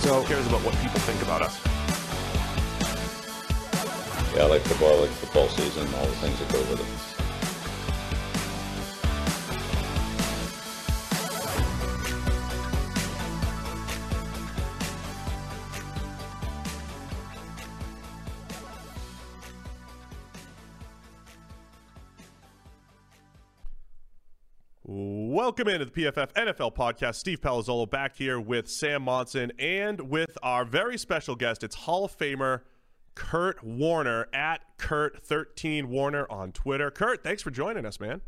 So Who cares about what people think about us? Yeah, I like football, I like football season, all the things that go with it. Welcome into the PFF NFL podcast. Steve Palazzolo back here with Sam Monson and with our very special guest. It's Hall of Famer Kurt Warner at Kurt13 Warner on Twitter. Kurt, thanks for joining us, man.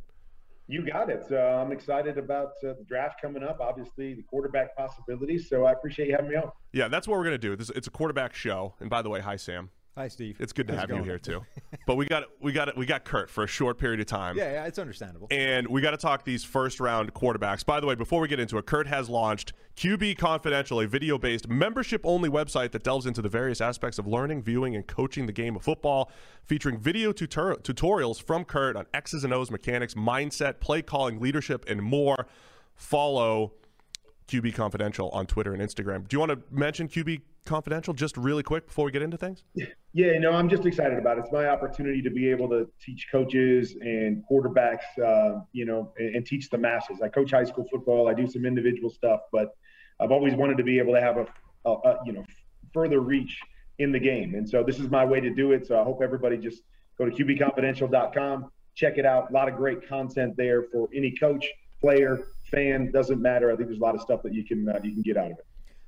You got it. Uh, I'm excited about uh, the draft coming up. Obviously, the quarterback possibilities. So I appreciate you having me on. Yeah, that's what we're gonna do. This, it's a quarterback show. And by the way, hi Sam. Hi, Steve. It's good to How's have you going? here too. but we got we got we got Kurt for a short period of time. Yeah, yeah, it's understandable. And we got to talk these first round quarterbacks. By the way, before we get into it, Kurt has launched QB Confidential, a video based membership only website that delves into the various aspects of learning, viewing, and coaching the game of football, featuring video tutor- tutorials from Kurt on X's and O's mechanics, mindset, play calling, leadership, and more. Follow QB Confidential on Twitter and Instagram. Do you want to mention QB Confidential just really quick before we get into things? Yeah, no, I'm just excited about it. It's my opportunity to be able to teach coaches and quarterbacks, uh, you know, and, and teach the masses. I coach high school football. I do some individual stuff, but I've always wanted to be able to have a, a, a you know, further reach in the game. And so this is my way to do it. So I hope everybody just go to qbconfidential.com, check it out. A lot of great content there for any coach, player, fan, doesn't matter. I think there's a lot of stuff that you can uh, you can get out of it.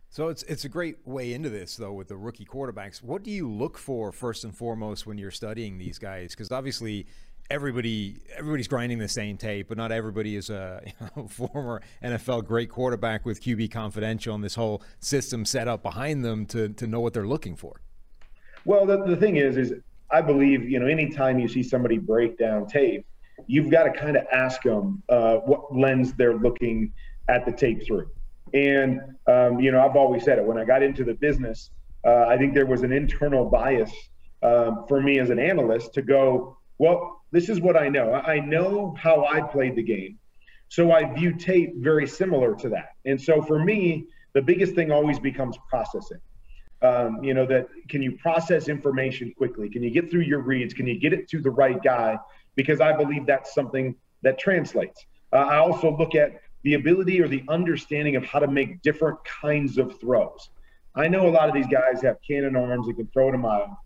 So it's it's a great way into this though with the rookie quarterbacks. What do you look for first and foremost when you're studying these guys? Because obviously everybody everybody's grinding the same tape, but not everybody is a you know, former NFL great quarterback with QB Confidential and this whole system set up behind them to to know what they're looking for. Well, the, the thing is, is I believe you know anytime you see somebody break down tape, you've got to kind of ask them uh, what lens they're looking at the tape through. And um, you know, I've always said it. When I got into the business, uh, I think there was an internal bias um, for me as an analyst to go, well, this is what I know. I know how I played the game, so I view tape very similar to that. And so for me, the biggest thing always becomes processing um, you know that can you process information quickly can you get through your reads can you get it to the right guy because i believe that's something that translates. Uh, i also look at the ability or the understanding of how to make different kinds of throws. I know a lot of these guys have cannon arms that can throw it a mile.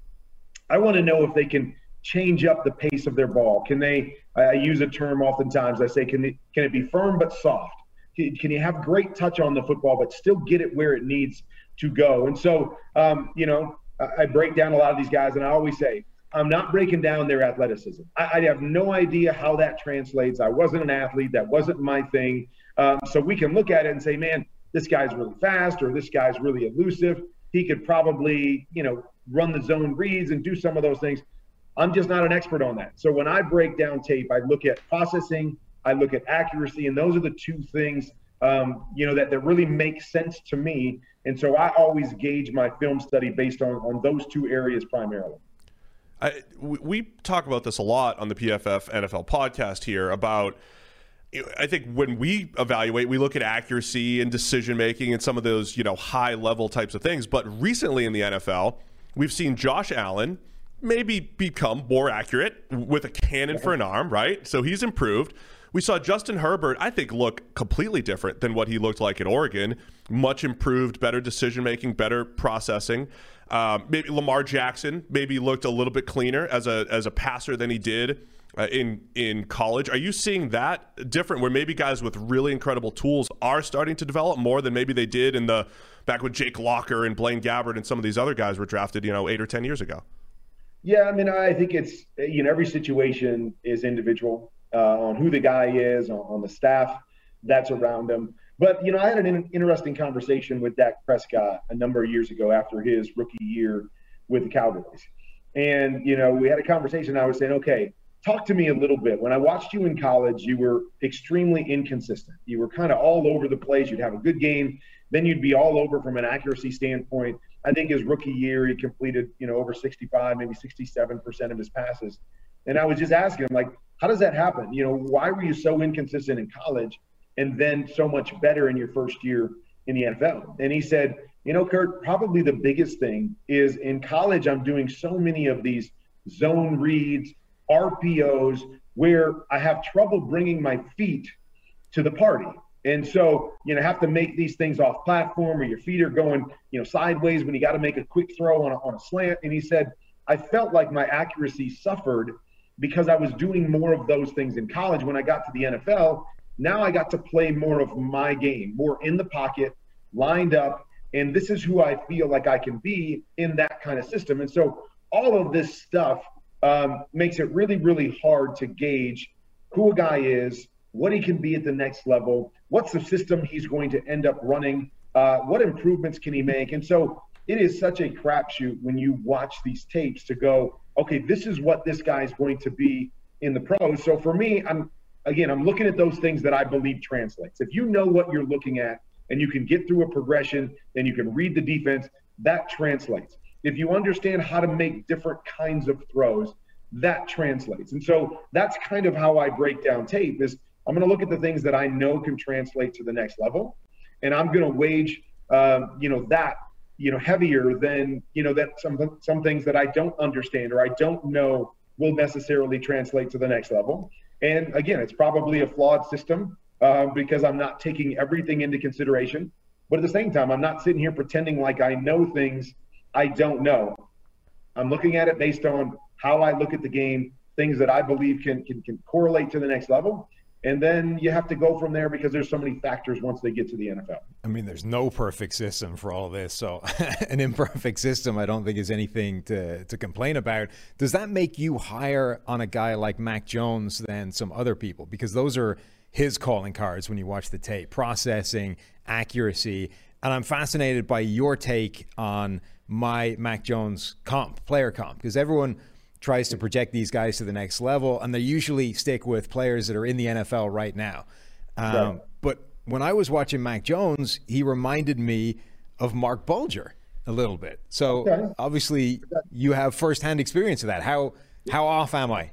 I want to know if they can change up the pace of their ball. Can they i use a term oftentimes i say can it, can it be firm but soft? Can, can you have great touch on the football but still get it where it needs to go. And so, um, you know, I break down a lot of these guys, and I always say, I'm not breaking down their athleticism. I, I have no idea how that translates. I wasn't an athlete, that wasn't my thing. Um, so we can look at it and say, man, this guy's really fast, or this guy's really elusive. He could probably, you know, run the zone reads and do some of those things. I'm just not an expert on that. So when I break down tape, I look at processing, I look at accuracy, and those are the two things um, you know that, that really make sense to me. And so I always gauge my film study based on on those two areas primarily. I, we, we talk about this a lot on the PFF NFL podcast here about. I think when we evaluate, we look at accuracy and decision making and some of those, you know, high level types of things. But recently in the NFL, we've seen Josh Allen maybe become more accurate with a cannon for an arm, right? So he's improved. We saw Justin Herbert, I think, look completely different than what he looked like at Oregon. Much improved, better decision making, better processing. Um, maybe Lamar Jackson maybe looked a little bit cleaner as a as a passer than he did uh, in in college. Are you seeing that different, where maybe guys with really incredible tools are starting to develop more than maybe they did in the back when Jake Locker and Blaine Gabbert and some of these other guys were drafted, you know, eight or ten years ago? Yeah, I mean, I think it's you know every situation is individual uh, on who the guy is, on, on the staff that's around him. But you know, I had an in- interesting conversation with Dak Prescott a number of years ago after his rookie year with the Cowboys, and you know, we had a conversation. I was saying, okay, talk to me a little bit. When I watched you in college, you were extremely inconsistent. You were kind of all over the place. You'd have a good game, then you'd be all over from an accuracy standpoint. I think his rookie year, he completed, you know, over 65, maybe 67% of his passes. And I was just asking him, like, how does that happen? You know, why were you so inconsistent in college and then so much better in your first year in the NFL? And he said, you know, Kurt, probably the biggest thing is in college, I'm doing so many of these zone reads, RPOs, where I have trouble bringing my feet to the party. And so, you know, have to make these things off platform or your feet are going, you know, sideways when you got to make a quick throw on a, on a slant. And he said, I felt like my accuracy suffered because I was doing more of those things in college. When I got to the NFL, now I got to play more of my game, more in the pocket, lined up. And this is who I feel like I can be in that kind of system. And so all of this stuff um, makes it really, really hard to gauge who a guy is, what he can be at the next level, what's the system he's going to end up running, uh, what improvements can he make. And so it is such a crapshoot when you watch these tapes to go, okay, this is what this guy is going to be in the pros. So for me, I'm again, I'm looking at those things that I believe translates. If you know what you're looking at and you can get through a progression and you can read the defense, that translates. If you understand how to make different kinds of throws, that translates. And so that's kind of how I break down tape is I'm going to look at the things that I know can translate to the next level, and I'm going to wage, um, you know, that you know heavier than you know that some some things that I don't understand or I don't know will necessarily translate to the next level. And again, it's probably a flawed system uh, because I'm not taking everything into consideration. But at the same time, I'm not sitting here pretending like I know things I don't know. I'm looking at it based on how I look at the game, things that I believe can can, can correlate to the next level. And then you have to go from there because there's so many factors once they get to the NFL. I mean, there's no perfect system for all this. So, an imperfect system, I don't think is anything to, to complain about. Does that make you higher on a guy like Mac Jones than some other people? Because those are his calling cards when you watch the tape processing, accuracy. And I'm fascinated by your take on my Mac Jones comp, player comp, because everyone tries to project these guys to the next level, and they usually stick with players that are in the NFL right now. Um, right. But when I was watching Mac Jones, he reminded me of Marc Bulger a little bit. So okay. obviously, you have firsthand experience of that. How how off am I?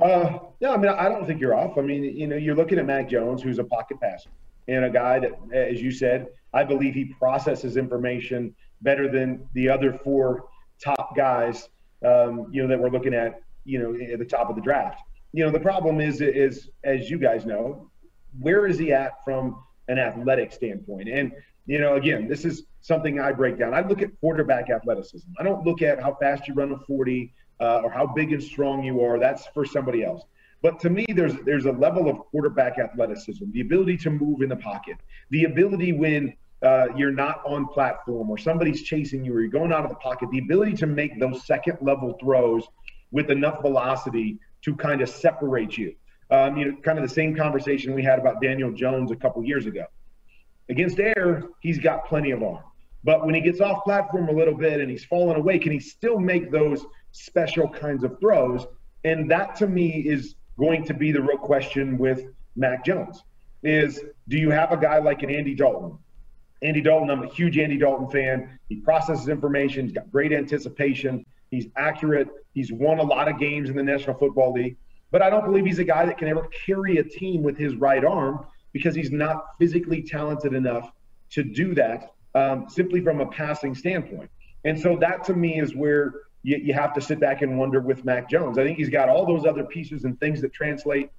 Uh, yeah, I mean, I don't think you're off. I mean, you know, you're looking at Mac Jones, who's a pocket passer, and a guy that, as you said, I believe he processes information better than the other four top guys um, you know, that we're looking at, you know, at the top of the draft. You know, the problem is, is as you guys know, where is he at from an athletic standpoint? And you know, again, this is something I break down. I look at quarterback athleticism. I don't look at how fast you run a 40 uh, or how big and strong you are. That's for somebody else. But to me, there's there's a level of quarterback athleticism, the ability to move in the pocket, the ability when uh, you're not on platform or somebody's chasing you or you're going out of the pocket, the ability to make those second level throws with enough velocity to kind of separate you. Um, you know, kind of the same conversation we had about Daniel Jones a couple years ago. Against air, he's got plenty of arm. But when he gets off platform a little bit and he's falling away, can he still make those special kinds of throws? And that to me is going to be the real question with Mac Jones is do you have a guy like an Andy Dalton Andy Dalton, I'm a huge Andy Dalton fan. He processes information. He's got great anticipation. He's accurate. He's won a lot of games in the National Football League. But I don't believe he's a guy that can ever carry a team with his right arm because he's not physically talented enough to do that um, simply from a passing standpoint. And so that to me is where you, you have to sit back and wonder with Mac Jones. I think he's got all those other pieces and things that translate.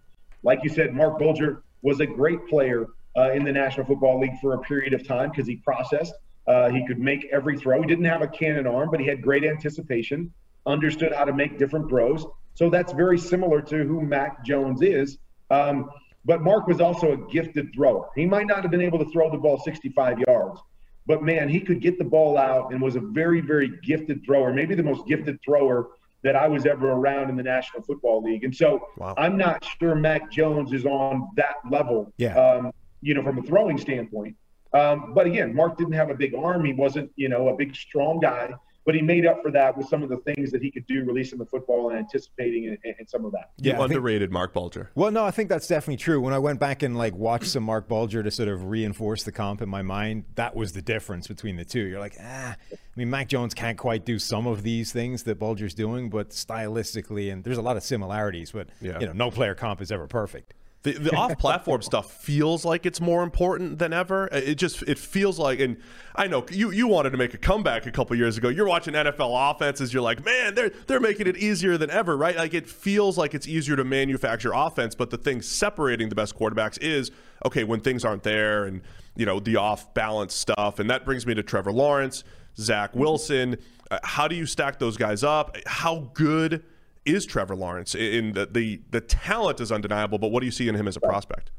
Like you said, Marc Bulger was a great player uh, in the National Football League for a period of time because he processed. Uh, he could make every throw. He didn't have a cannon arm, but he had great anticipation, understood how to make different throws. So that's very similar to who Mac Jones is. Um, but Marc was also a gifted thrower. He might not have been able to throw the ball 65 yards, but man, he could get the ball out and was a very, very gifted thrower, maybe the most gifted thrower that I was ever around in the National Football League. And so wow. I'm not sure Mac Jones is on that level. Yeah. Um, you know, from a throwing standpoint. Um, but again, Marc didn't have a big arm. He wasn't, you know, a big strong guy, but he made up for that with some of the things that he could do, releasing the football and anticipating and, and some of that. You I think- underrated Marc Bulger. Well, no, I think that's definitely true. When I went back and like watched some Marc Bulger to sort of reinforce the comp in my mind, that was the difference between the two. You're like, ah, I mean, Mac Jones can't quite do some of these things that Bulger's doing, but stylistically, and there's a lot of similarities. But Yeah. you know, no player comp is ever perfect. The, the off-platform stuff feels like it's more important than ever. It just it feels like, and I know you you wanted to make a comeback a couple years ago. You're watching NFL offenses. You're like, man, they're they're making it easier than ever, right? Like it feels like it's easier to manufacture offense. But the thing separating the best quarterbacks is okay when things aren't there, and you know the off-balance stuff. And that brings me to Trevor Lawrence, Zach Wilson. Uh, how do you stack those guys up? How good? Is Trevor Lawrence in the, the the talent is undeniable, but what do you see in him as a prospect?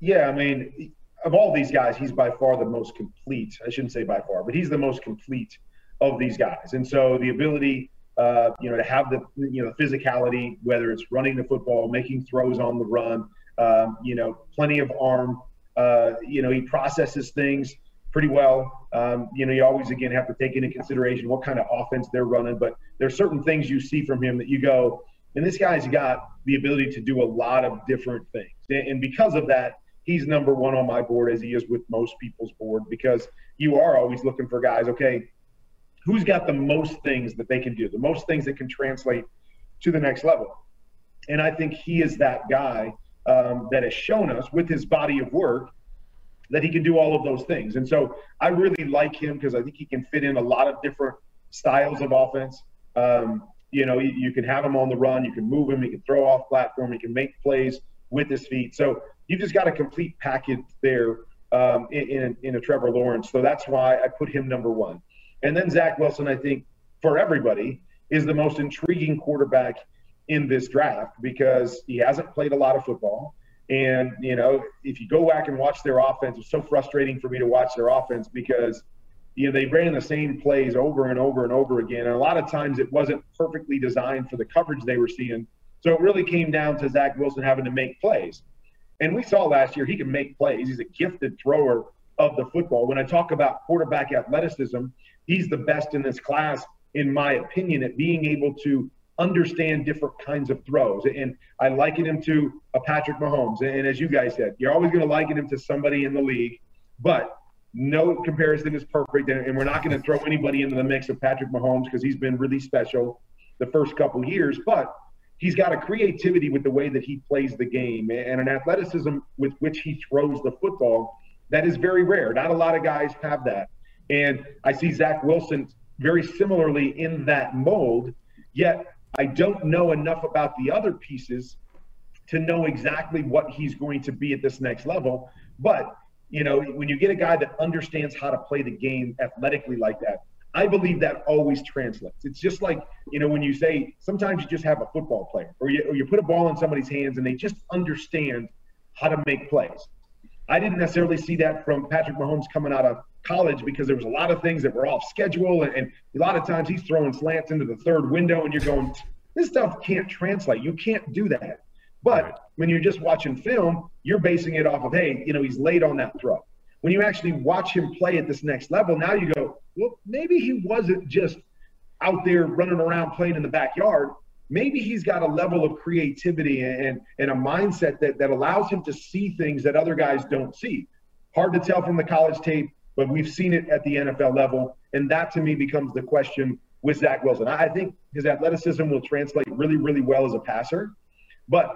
Yeah, I mean, of all these guys, he's by far the most complete. I shouldn't say by far, but he's the most complete of these guys. And so the ability, uh, you know, to have the you know physicality, whether it's running the football, making throws on the run, um, you know, plenty of arm. Uh, you know, he processes things pretty well. Um, you know, you always again have to take into consideration what kind of offense they're running, but there's certain things you see from him that you go, and this guy's got the ability to do a lot of different things. And because of that, he's number one on my board as he is with most people's board because you are always looking for guys, okay, who's got the most things that they can do, the most things that can translate to the next level. And I think he is that guy um, that has shown us with his body of work that he can do all of those things. And so I really like him because I think he can fit in a lot of different styles of offense. Um, you know, you, you can have him on the run, you can move him, he can throw off platform, he can make plays with his feet. So you've just got a complete package there um, in, in, in a Trevor Lawrence. So that's why I put him number one. And then Zach Wilson, I think, for everybody, is the most intriguing quarterback in this draft because he hasn't played a lot of football. And, you know, if you go back and watch their offense, it's so frustrating for me to watch their offense because, you know, they ran the same plays over and over and over again. And a lot of times it wasn't perfectly designed for the coverage they were seeing. So it really came down to Zach Wilson having to make plays. And we saw last year he can make plays. He's a gifted thrower of the football. When I talk about quarterback athleticism, he's the best in this class, in my opinion, at being able to understand different kinds of throws. And I liken him to a Patrick Mahomes. And as you guys said, you're always going to liken him to somebody in the league, but no comparison is perfect. And we're not going to throw anybody into the mix of Patrick Mahomes because he's been really special the first couple years. But he's got a creativity with the way that he plays the game and an athleticism with which he throws the football that is very rare. Not a lot of guys have that. And I see Zach Wilson very similarly in that mold, yet I don't know enough about the other pieces to know exactly what he's going to be at this next level. But, you know, when you get a guy that understands how to play the game athletically like that, I believe that always translates. It's just like, you know, when you say sometimes you just have a football player or you, or you put a ball in somebody's hands and they just understand how to make plays. I didn't necessarily see that from Patrick Mahomes coming out of college because there was a lot of things that were off schedule and, and a lot of times he's throwing slants into the third window and you're going, this stuff can't translate. You can't do that. But when you're just watching film, you're basing it off of, hey, you know, he's late on that throw. When you actually watch him play at this next level, now you go, well, maybe he wasn't just out there running around playing in the backyard. Maybe he's got a level of creativity and, and a mindset that, that allows him to see things that other guys don't see. Hard to tell from the college tape, but we've seen it at the NFL level. And that to me becomes the question with Zach Wilson. I think his athleticism will translate really, really well as a passer. But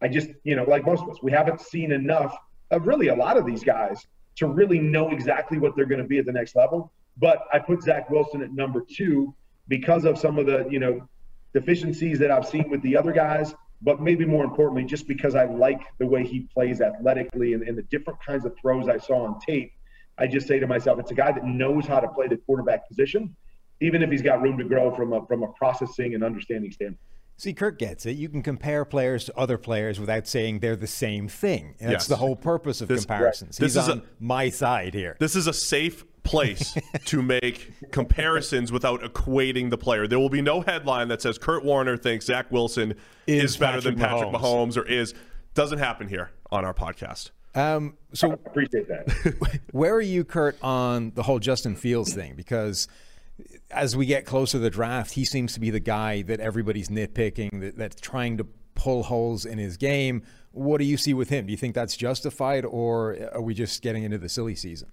I just, you know, like most of us, we haven't seen enough of really a lot of these guys to really know exactly what they're going to be at the next level. But I put Zach Wilson at number two because of some of the, you know, deficiencies that I've seen with the other guys, but maybe more importantly, just because I like the way he plays athletically and, and the different kinds of throws I saw on tape. I just say to myself, it's a guy that knows how to play the quarterback position, even if he's got room to grow from a from a processing and understanding standpoint. See, Kurt gets it. You can compare players to other players without saying they're the same thing. And that's Yes. the whole purpose of This- comparisons. This He's is a- on my side here. This is a safe place to make comparisons without equating the player. There will be no headline that says Kurt Warner thinks Zach Wilson is, Is better than Patrick Patrick Mahomes. Mahomes or is doesn't happen here on our podcast. Um, so appreciate that. where are you, Kurt, on the whole Justin Fields thing? Because as we get closer to the draft, he seems to be the guy that everybody's nitpicking, that, that's trying to pull holes in his game. What do you see with him? Do you think that's justified, or are we just getting into the silly season?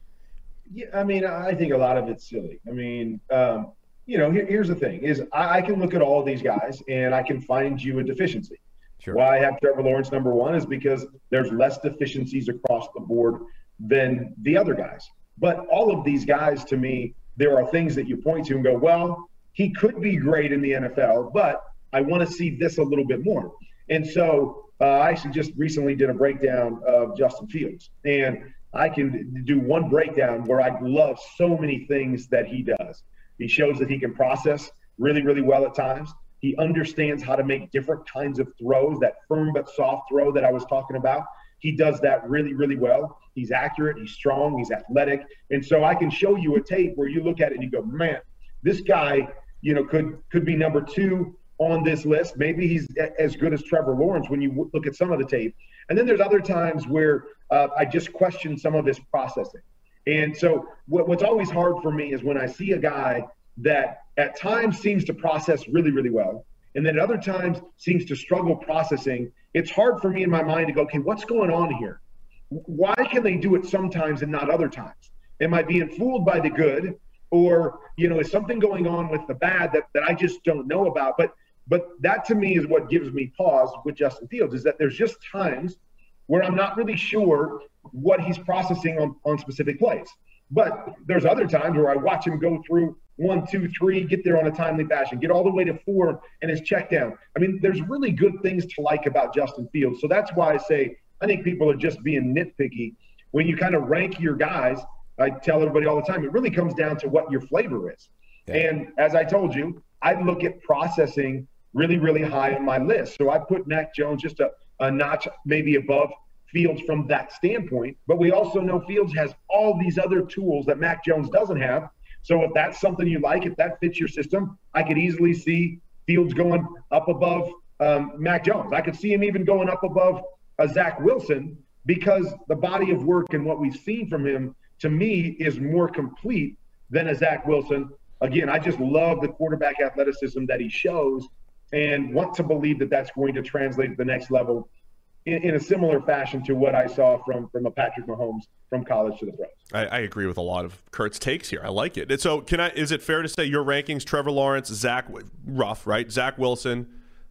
Yeah, I mean, I think a lot of it's silly. I mean, um, you know, here, here's the thing: is I, I, can look at all of these guys and I can find you a deficiency. Sure. Why I have Trevor Lawrence number one is because there's less deficiencies across the board than the other guys. But all of these guys, to me, there are things that you point to and go, well, he could be great in the NFL, but I want to see this a little bit more. And so uh, I actually just recently did a breakdown of Justin Fields, and I can do one breakdown where I love so many things that he does. He shows that he can process really, really well at times. He understands how to make different kinds of throws, that firm but soft throw that I was talking about. He does that really, really well. He's accurate, he's strong, he's athletic. And so I can show you a tape where you look at it and you go, man, this guy, you know, could could be number two on this list. Maybe he's as good as Trevor Lawrence when you look at some of the tape. And then there's other times where uh, I just question some of his processing. And so what, what's always hard for me is when I see a guy that at times seems to process really, really well, and then at other times seems to struggle processing. It's hard for me in my mind to go, okay, what's going on here? Why can they do it sometimes and not other times? Am I being fooled by the good? Or, you know, is something going on with the bad that, that I just don't know about? But but that to me is what gives me pause with Justin Fields is that there's just times where I'm not really sure what he's processing on, on specific plays. But there's other times where I watch him go through one, two, three, get there on a timely fashion, get all the way to four, and his check down. I mean, there's really good things to like about Justin Fields. So that's why I say I think people are just being nitpicky. When you kind of rank your guys, I tell everybody all the time, it really comes down to what your flavor is. Yeah. And as I told you, I look at processing really, really high on my list. So I put Mac Jones just a, a notch maybe above Fields from that standpoint. But we also know Fields has all these other tools that Mac Jones doesn't have. So if that's something you like, if that fits your system, I could easily see Fields going up above um, Mac Jones. I could see him even going up above uh, Zach Wilson because the body of work and what we've seen from him to me is more complete than a Zach Wilson. Again, I just love the quarterback athleticism that he shows and want to believe that that's going to translate to the next level in, in, a similar fashion to what I saw from from a Patrick Mahomes from college to the pros. I, I, agree with a lot of Kurt's takes here. I like it. And so, can I? Is it fair to say your rankings: Trevor Lawrence, Zach, rough, right? Zach Wilson,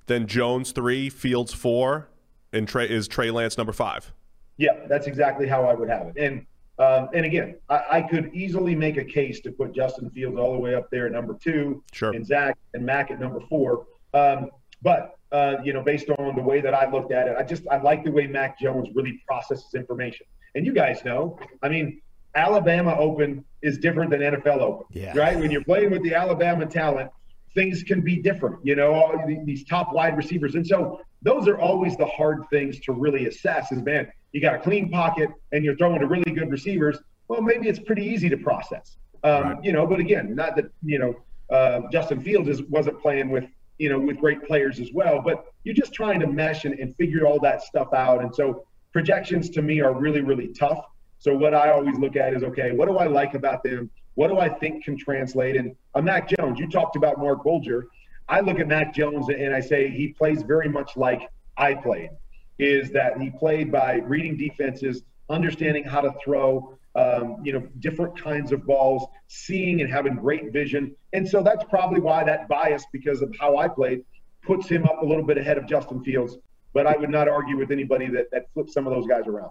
then Jones three, Fields four, and Trey is Trey Lance number five. Yeah, that's exactly how I would have it. And um, and again, I, I, could easily make a case to put Justin Fields all the way up there at number two, sure. and Zach and Mac at number four. Um, but uh, you know, based on the way that I looked at it, I just I like the way Mac Jones really processes information. And you guys know, I mean, Alabama Open is different than NFL Open, yeah. right? When you're playing with the Alabama talent, things can be different. You know, all these top wide receivers, and so those are always the hard things to really assess. Is man, you got a clean pocket and you're throwing to really good receivers. Well, maybe it's pretty easy to process. Um, right. You know, but again, not that you know uh, Justin Fields is, wasn't playing with you know, with great players as well. But you're just trying to mesh and, and figure all that stuff out. And so projections to me are really, really tough. So what I always look at is, okay, what do I like about them? What do I think can translate? And uh, Mac Jones, you talked about Marc Bulger. I look at Mac Jones and I say he plays very much like I played, is that he played by reading defenses, understanding how to throw, um, you know, different kinds of balls, seeing and having great vision. And so that's probably why that bias, because of how I played, puts him up a little bit ahead of Justin Fields. But I would not argue with anybody that, that flips some of those guys around.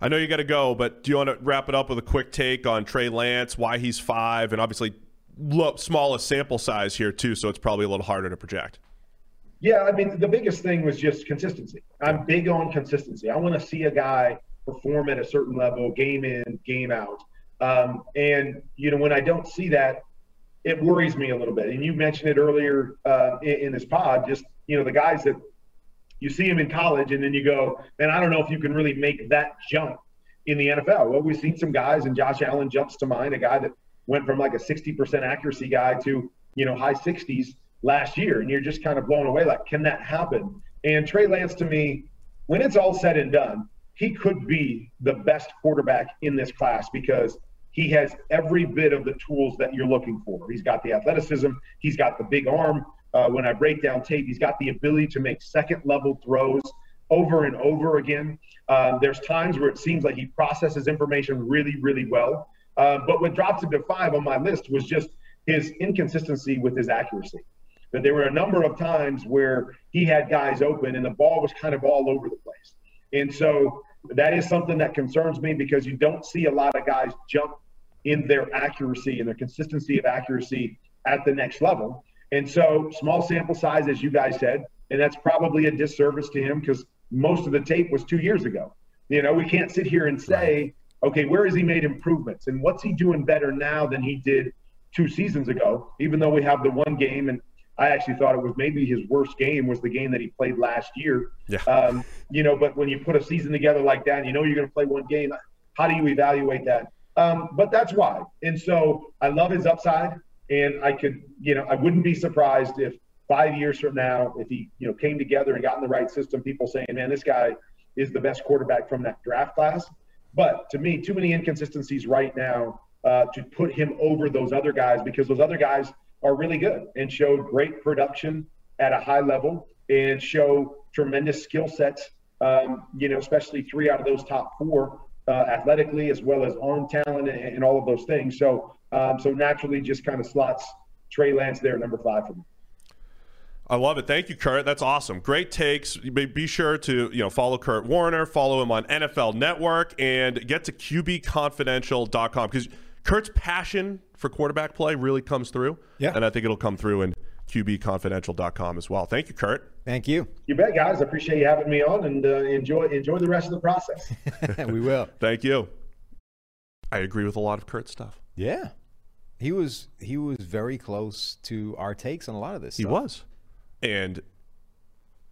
I know you got to go, but do you want to wrap it up with a quick take on Trey Lance, why he's five, and obviously look, smallest sample size here too, so it's probably a little harder to project. Yeah, I mean the biggest thing was just consistency. I'm big on consistency. I want to see a guy perform at a certain level, game in, game out. Um, and you know, when I don't see that, it worries me a little bit. And you mentioned it earlier uh, in, in, this pod. Just you know, the guys that you see them in college, and then you go, and I don't know if you can really make that jump in the NFL. Well, we've seen some guys, and Josh Allen jumps to mind, a guy that went from like a 60% accuracy guy to you know high 60s last year, and you're just kind of blown away. Like, can that happen? And Trey Lance, to me, when it's all said and done, he could be the best quarterback in this class because he has every bit of the tools that you're looking for. He's got the athleticism, he's got the big arm. Uh, when I break down tape, he's got the ability to make second level throws over and over again. Uh, there's times where it seems like he processes information really, really well. Uh, but what drops him to five on my list was just his inconsistency with his accuracy. That there were a number of times where he had guys open and the ball was kind of all over the place. And so that is something that concerns me because you don't see a lot of guys jump in their accuracy and their consistency of accuracy at the next level. And so, small sample size, as you guys said, and that's probably a disservice to him because most of the tape was two years ago. You know, we can't sit here and say, okay, where has he made improvements and what's he doing better now than he did two seasons ago, even though we have the one game and I actually thought it was maybe his worst game was the game that he played last year. Yeah. Um, you know, but when you put a season together like that, and you know you're going to play one game. How do you evaluate that? Um, but that's why. And so I love his upside, and I could, you know, I wouldn't be surprised if five years from now, if he, you know, came together and got in the right system, people saying, "Man, this guy is the best quarterback from that draft class." But to me, too many inconsistencies right now uh, to put him over those other guys because those other guys are really good and showed great production at a high level and show tremendous skill sets. Um, you know, especially three out of those top four uh, athletically as well as arm talent and, and all of those things. So, um, so naturally, just kind of slots Trey Lance there, number five for me. I love it. Thank you, Kurt. That's awesome. Great takes. Be sure to you know follow Kurt Warner, follow him on NFL Network, and get to QBConfidential.com because Kurt's passion for quarterback play really comes through. Yeah. And I think it'll come through in QBConfidential.com as well. Thank you, Kurt. Thank you. You bet, guys. I appreciate you having me on, and uh, enjoy enjoy the rest of the process. we will. Thank you. I agree with a lot of Kurt's stuff. Yeah, he was he was very close to our takes on a lot of this. He stuff. was, and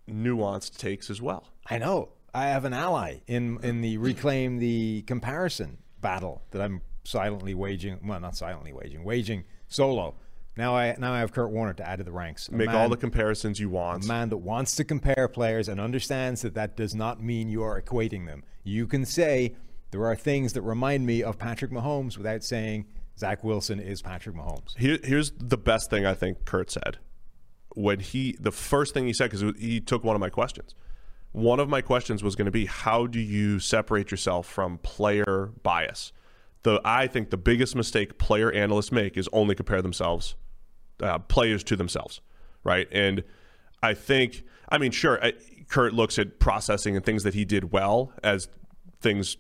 nuanced takes as well. I know. I have an ally in in the reclaim the comparison battle that I'm silently waging. Well, not silently waging, waging solo. Now I now I have Kurt Warner to add to the ranks. A Make man- all the comparisons you want. a man that wants to compare players and understands that that does not mean you are equating them. You can say there are things that remind me of Patrick Mahomes without saying Zach Wilson is Patrick Mahomes. Here, here's the best thing I think Kurt said when he the first thing he said because he took one of my questions. One of my questions was going to be how do you separate yourself from player bias? The I think the biggest mistake player analysts make is only compare themselves uh, players to themselves, right? And I think I mean sure I, Kurt looks at processing and things that he did well as things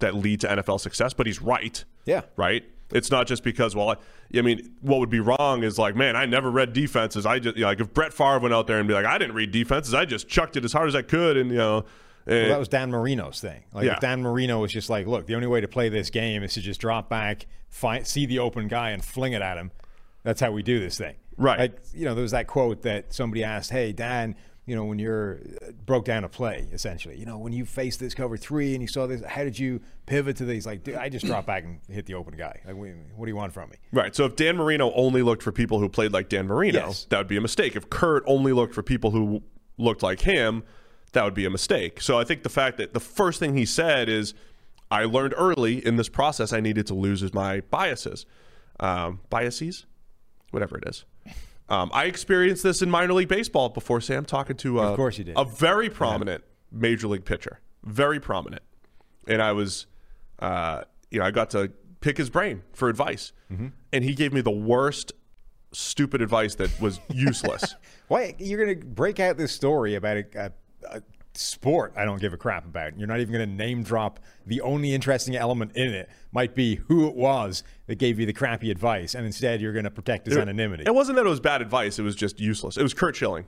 that lead to NFL success, but he's right Yeah. right? It's not just because, well, I, I mean, what would be wrong is like, man, I never read defenses. I just, you know, like, if Brett Favre went out there and be like, I didn't read defenses, I just chucked it as hard as I could, and you know, Well, that was Dan Marino's thing. Like Yeah. if Dan Marino was just like, look, the only way to play this game is to just drop back, find, see the open guy, and fling it at him. That's how we do this thing. Right. Like you know, there was that quote that somebody asked, "Hey Dan, you know, when you're uh, broke down a play, essentially, you know, when you faced this cover three and you saw this, how did you pivot to these? Like, dude, I just dropped back and hit the open guy. Like, what what do you want from me? right. So if Dan Marino only looked for people who played like Dan Marino, Yes. that would be a mistake. If Kurt only looked for people who looked like him, that would be a mistake. So I think the fact that the first thing he said is, I learned early in this process I needed to lose my biases, um, biases, whatever it is. Um, I experienced this in minor league baseball before, Sam, talking to a, Of course you did. a very prominent major league pitcher, very prominent. And I was, uh, you know, I got to pick his brain for advice. Mm-hmm. And he gave me the worst, stupid advice that was useless. Why you're going to break out this story about a, a, a sport I don't give a crap about? You're not even going to name drop the only interesting element in it might be who it was that gave you the crappy advice, and instead you're going to protect his anonymity. it wasn't that it was bad advice, it was just useless. It was Curt Schilling.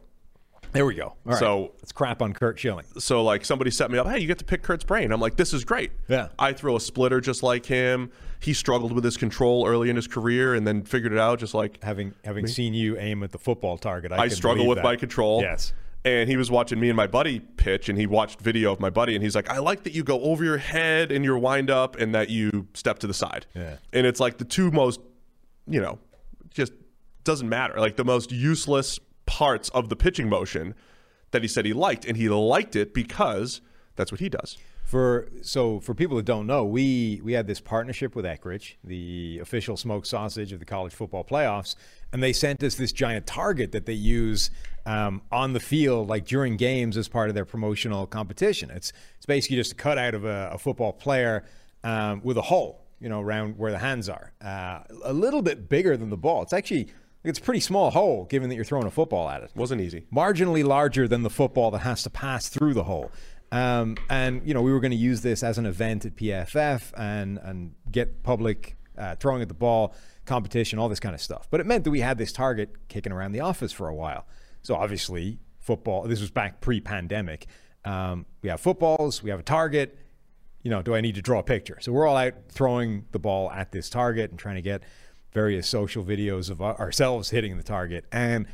There we go. All right. So- let's crap on Curt Schilling. so like somebody set me up hey you get to pick curt's brain i'm like this is great Yeah. i throw a splitter just like him he struggled with his control early in his career and then figured it out just like Having having seen you aim at the football target, I, i struggle with that. my control Yes. And he was watching me and my buddy pitch and he watched video of my buddy and he's like i like that you go over your head and your wind up and that you step to the side. Yeah. and it's like the two most you know just doesn't matter. Like the most useless parts of the pitching motion that he said he liked and he liked it because that's what he does. For so for people that don't know, we we had this partnership with Eckrich, the official smoked sausage of the college football playoffs, and they sent us this giant target that they use um, on the field, like during games, as part of their promotional competition. It's it's basically just a cutout of a, a football player um, with a hole, you know, around where the hands are, uh, a little bit bigger than the ball. It's actually it's a pretty small hole, given that you're throwing a football at it Wasn't easy. marginally larger than the football that has to pass through the hole. Um, and you know, we were going to use this as an event at PFF and and get public uh, throwing at the ball competition, all this kind of stuff. But it meant that we had this target kicking around the office for a while. So obviously, football. This was back pre-pandemic. Um, we have footballs. We have a target. You know, do I need to draw a picture? So we're all out throwing the ball at this target and trying to get various social videos of ourselves hitting the target. And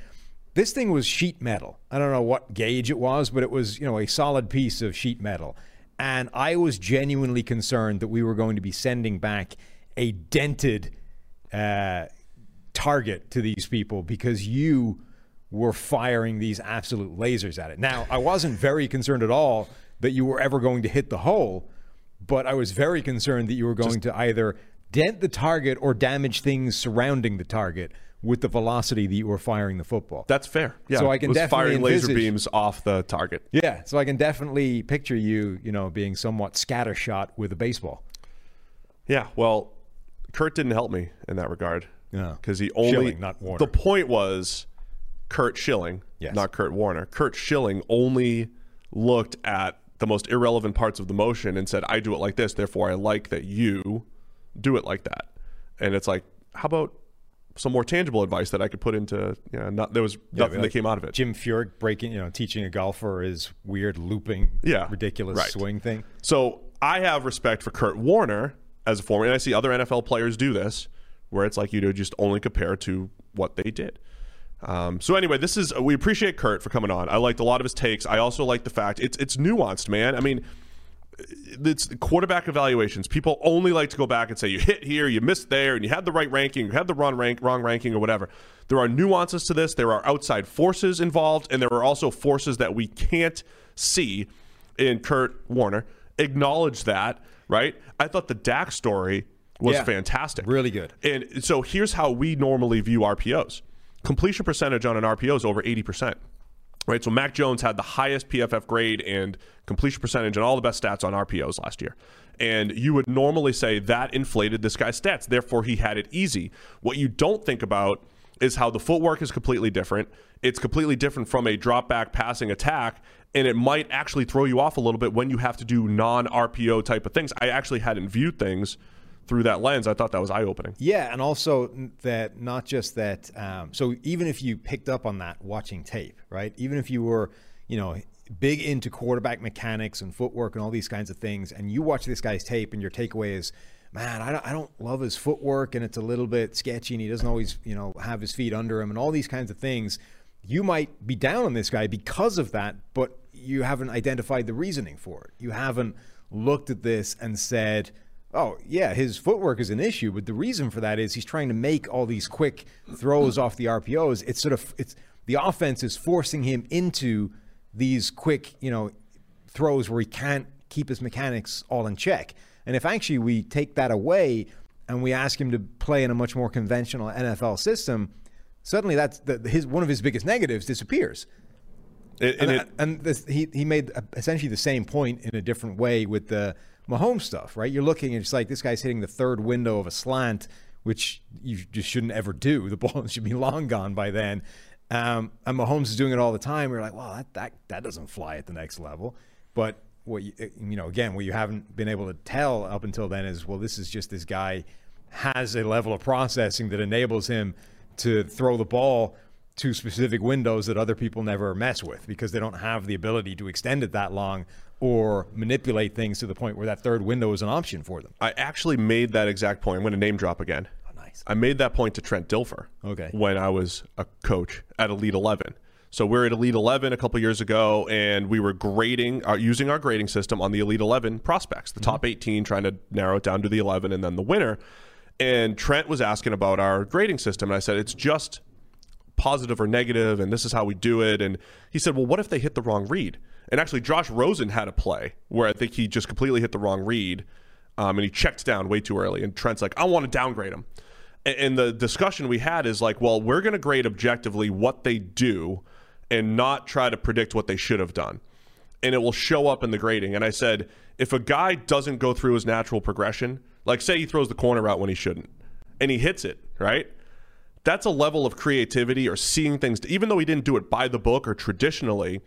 this thing was sheet metal. I don't know what gauge it was, but it was, you know, a solid piece of sheet metal. And I was genuinely concerned that we were going to be sending back a dented uh, target to these people because you were firing these absolute lasers at it. Now, I wasn't very concerned at all that you were ever going to hit the hole, but I was very concerned that you were going to either dent the target or damage things surrounding the target with the velocity that you were firing the football. That's fair. Yeah. So I can was definitely firing laser beams off the target. yeah, so I can definitely picture you, you know, being somewhat scattershot with a baseball. Yeah. Well, Kurt didn't help me in that regard. Yeah. Because he only Schilling, not Warner. The point was Curt Schilling, Yes. not Kurt Warner. Curt Schilling only looked at the most irrelevant parts of the motion and said, "I do it like this, therefore I like that you do it like that." And it's like, how about some more tangible advice that I could put into? You know, not, there was nothing that like came out of it. Jim Furyk breaking, you know, teaching a golfer his weird looping, Yeah, ridiculous right. swing thing. So I have respect for Kurt Warner as a former, and I see other NFL players do this, where it's like you to just only compare to what they did. Um, so anyway, this is we appreciate Kurt for coming on. I liked a lot of his takes. I also like the fact it's it's nuanced, man. I mean, it's quarterback evaluations. People only like to go back and say you hit here, you missed there, and you had the right ranking, you had the wrong rank, wrong ranking, or whatever. There are nuances to this. There are outside forces involved, and there are also forces that we can't see. And Kurt Warner acknowledged that. Right? I thought the Dak story was Yeah. fantastic, Really good. And so here's how we normally view RPOs: completion percentage on an RPO is over eighty percent right? So Mac Jones had the highest PFF grade and completion percentage and all the best stats on RPOs last year. And you would normally say that inflated this guy's stats, therefore he had it easy. What you don't think about is how the footwork is completely different. It's completely different from a drop back passing attack, and it might actually throw you off a little bit when you have to do non RPO type of things. I actually hadn't viewed things through that lens. I thought that was eye opening. Yeah, and also that not just that. Um, so even if you picked up on that watching tape, right? Even if you were, you know, big into quarterback mechanics and footwork and all these kinds of things, and you watch this guy's tape, and your takeaway is, man, I don't, I don't love his footwork, and it's a little bit sketchy, and he doesn't always, you know, have his feet under him, and all these kinds of things. You might be down on this guy because of that, but you haven't identified the reasoning for it. You haven't looked at this and said, Oh, yeah, his footwork is an issue, but the reason for that is he's trying to make all these quick throws off the RPOs. It's sort of it's the offense is forcing him into these quick, you know, throws where he can't keep his mechanics all in check. And if actually we take that away and we ask him to play in a much more conventional NFL system, suddenly that's the, his one of his biggest negatives disappears. It- And, and that- and this, he he made essentially the same point in a different way with the Mahomes stuff, right? You're looking and it's like this guy's hitting the third window of a slant, which you just shouldn't ever do. The ball should be long gone by then. Um, and Mahomes is doing it all the time. You're like, well, that, that that doesn't fly at the next level. But what you eh, you know, again, what you haven't been able to tell up until then is, well, this is just this guy has a level of processing that enables him to throw the ball to specific windows that other people never mess with because they don't have the ability to extend it that long or manipulate things to the point where that third window is an option for them. I actually made that exact point. I'm going to name drop again. Oh, nice. I made that point to Trent Dilfer. Okay. When I was a coach at Elite 11. So we're at Elite 11 a couple years ago, and we were grading, uh, using our grading system on the Elite 11 prospects, the top 18, trying to narrow it down to the 11 and then the winner. And Trent was asking about our grading system, and I said, it's just positive or negative, and this is how we do it. And he said, well, what if they hit the wrong read? And actually, Josh Rosen had a play where I think he just completely hit the wrong read, um, and he checked down way too early. And Trent's like, "I want to downgrade him." And, and the discussion we had is like, "Well, we're going to grade objectively what they do, and not try to predict what they should have done." and it will show up in the grading. And I said, if a guy doesn't go through his natural progression, like say he throws the corner out when he shouldn't, and he hits it, right? That's a level of creativity or seeing things, even though he didn't do it by the book or traditionally,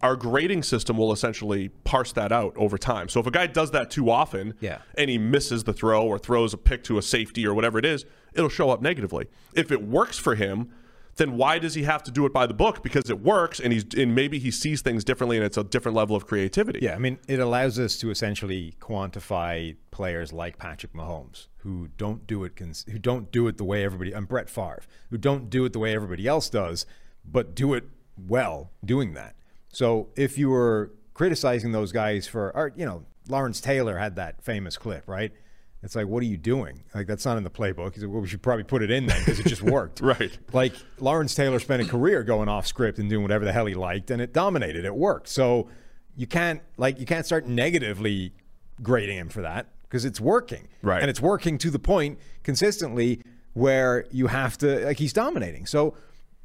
our grading system will essentially parse that out over time. So if a guy does that too often Yeah. and he misses the throw or throws a pick to a safety or whatever it is, it'll show up negatively. If it works for him, then why does he have to do it by the book? Because it works, and he's and maybe he sees things differently, and it's a different level of creativity. Yeah, I mean, it allows us to essentially quantify players like Patrick Mahomes who don't do it who don't do it the way everybody and Brett Favre who don't do it the way everybody else does, but do it well doing that. So if you were criticizing those guys for, or you know, Lawrence Taylor had that famous clip, right? It's like, what are you doing? Like that's not in the playbook. He said, well, we should probably put it in then because it just worked. Right. Like Lawrence Taylor spent a career going off script and doing whatever the hell he liked, and it dominated. It worked. So you can't like you can't start negatively grading him for that because it's working. Right. And it's working to the point consistently where you have to like he's dominating. So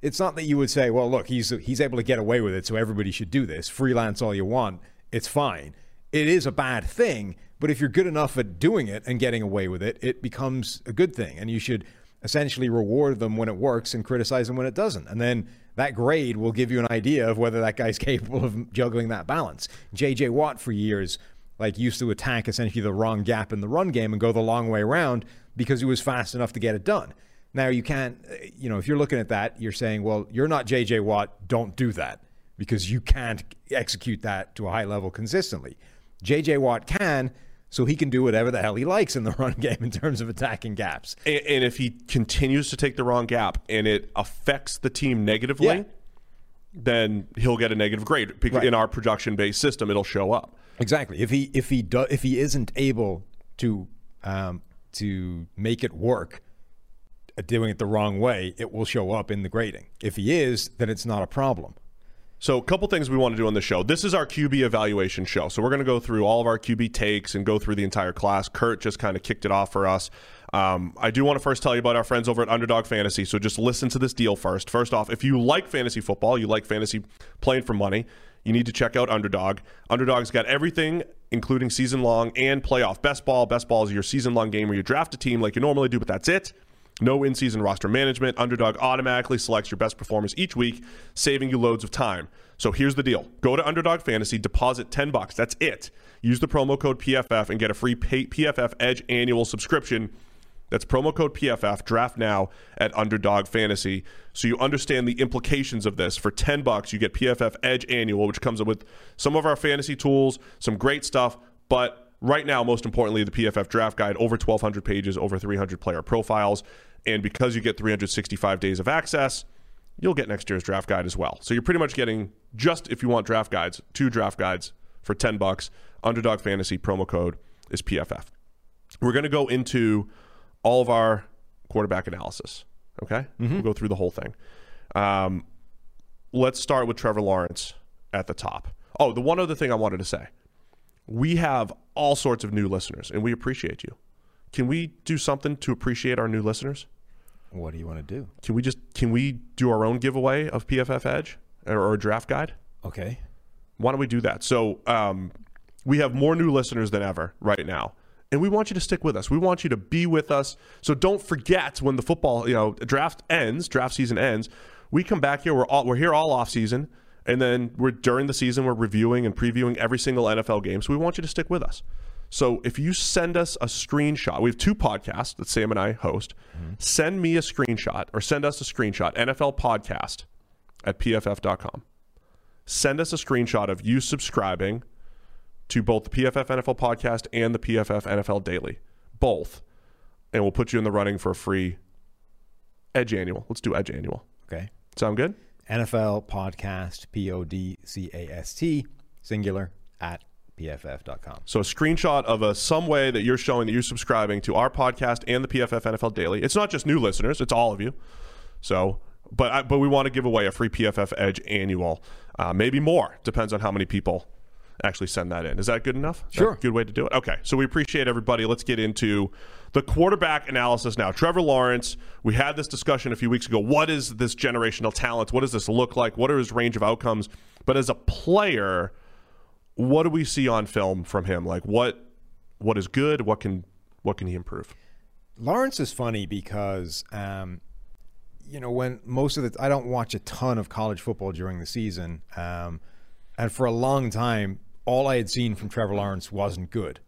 it's not that you would say, well, look, he's he's able to get away with it, so everybody should do this. Freelance all you want, it's fine. It is a bad thing, but if you're good enough at doing it and getting away with it, it becomes a good thing, and you should essentially reward them when it works and criticize them when it doesn't. And then that grade will give you an idea of whether that guy's capable of juggling that balance. JJ Watt for years like used to attack essentially the wrong gap in the run game and go the long way around because he was fast enough to get it done. Now you can't, uh, you know, if you're looking at that, you're saying, well, you're not JJ Watt, don't do that because you can't execute that to a high level consistently. JJ Watt can, so he can do whatever the hell he likes in the run game in terms of attacking gaps. And, and if he continues to take the wrong gap and it affects the team negatively, Yeah. then he'll get a negative grade. Bec- Right. In our production based system, it'll show up. Exactly. If he if he do, if he isn't able to um, to make it work, uh, doing it the wrong way, it will show up in the grading. If he is, then it's not a problem. So, a couple things we want to do on the show. This is our QB evaluation show. So, we're going to go through all of our QB takes and go through the entire class. Kurt just kind of kicked it off for us. Um, I do want to first tell you about our friends over at Underdog Fantasy. So, just listen to this deal first. First off, if you like fantasy football, you like fantasy playing for money, you need to check out Underdog. Underdog's got everything, including season long and playoff. Best ball. Best ball is your season long game where you draft a team like you normally do, but that's it. No in season roster management. Underdog automatically selects your best performers each week, saving you loads of time. So here's the deal go to Underdog Fantasy, deposit 10 bucks. That's it. Use the promo code PFF and get a free PFF Edge annual subscription. That's promo code PFF. Draft now at Underdog Fantasy, so you understand the implications of this. For ten bucks, you get PFF Edge Annual, which comes with some of our fantasy tools, some great stuff. But right now, most importantly, the PFF Draft Guide, over 1,200 pages, over 300 player profiles, and because you get 365 days of access, you'll get next year's draft guide as well. So you're pretty much getting just if you want draft guides, two draft guides for 10 bucks. Underdog Fantasy promo code is PFF. We're going to go into all of our quarterback analysis. Okay, we'll go through the whole thing. Um, let's start with Trevor Lawrence at the top. Oh, the one other thing I wanted to say: we have all sorts of new listeners, and we appreciate you. Can we do something to appreciate our new listeners? What do you want to do? Can we just can we do our own giveaway of PFF Edge or, or a draft guide? Okay. Why don't we do that? So um, we have more new listeners than ever right now, and we want you to stick with us. We want you to be with us. So don't forget when the football you know draft ends, draft season ends. We come back here. We're all we're here all off season, and then we're during the season. We're reviewing and previewing every single NFL game. So we want you to stick with us. So if you send us a screenshot, we have two podcasts that Sam and I host. Mm-hmm. Send me a screenshot or send us a screenshot, NFL podcast at pff.com. Send us a screenshot of you subscribing to both the PFF NFL podcast and the PFF NFL Daily, both, and we'll put you in the running for a free Edge Annual. Let's do Edge Annual. Okay. Sound good? NFL podcast, P O D C A S T, singular, at pff.com. So a screenshot of a some way that you're showing that you're subscribing to our podcast and the PFF NFL Daily. It's not just new listeners; it's all of you. So but I, but we want to give away a free PFF Edge annual, uh, maybe more. Depends on how many people actually send that in. Is that good enough? Sure. good way to do it. Okay, so we appreciate everybody. Let's get into the quarterback analysis now. Trevor Lawrence. We had this discussion a few weeks ago. What is this generational talent? What does this look like? What are his range of outcomes? But as a player, what do we see on film from him? Like what what is good? What can what can he improve? Lawrence is funny because, um, you know, when most of the I don't watch a ton of college football during the season, um, and for a long time, all I had seen from Trevor Lawrence wasn't good.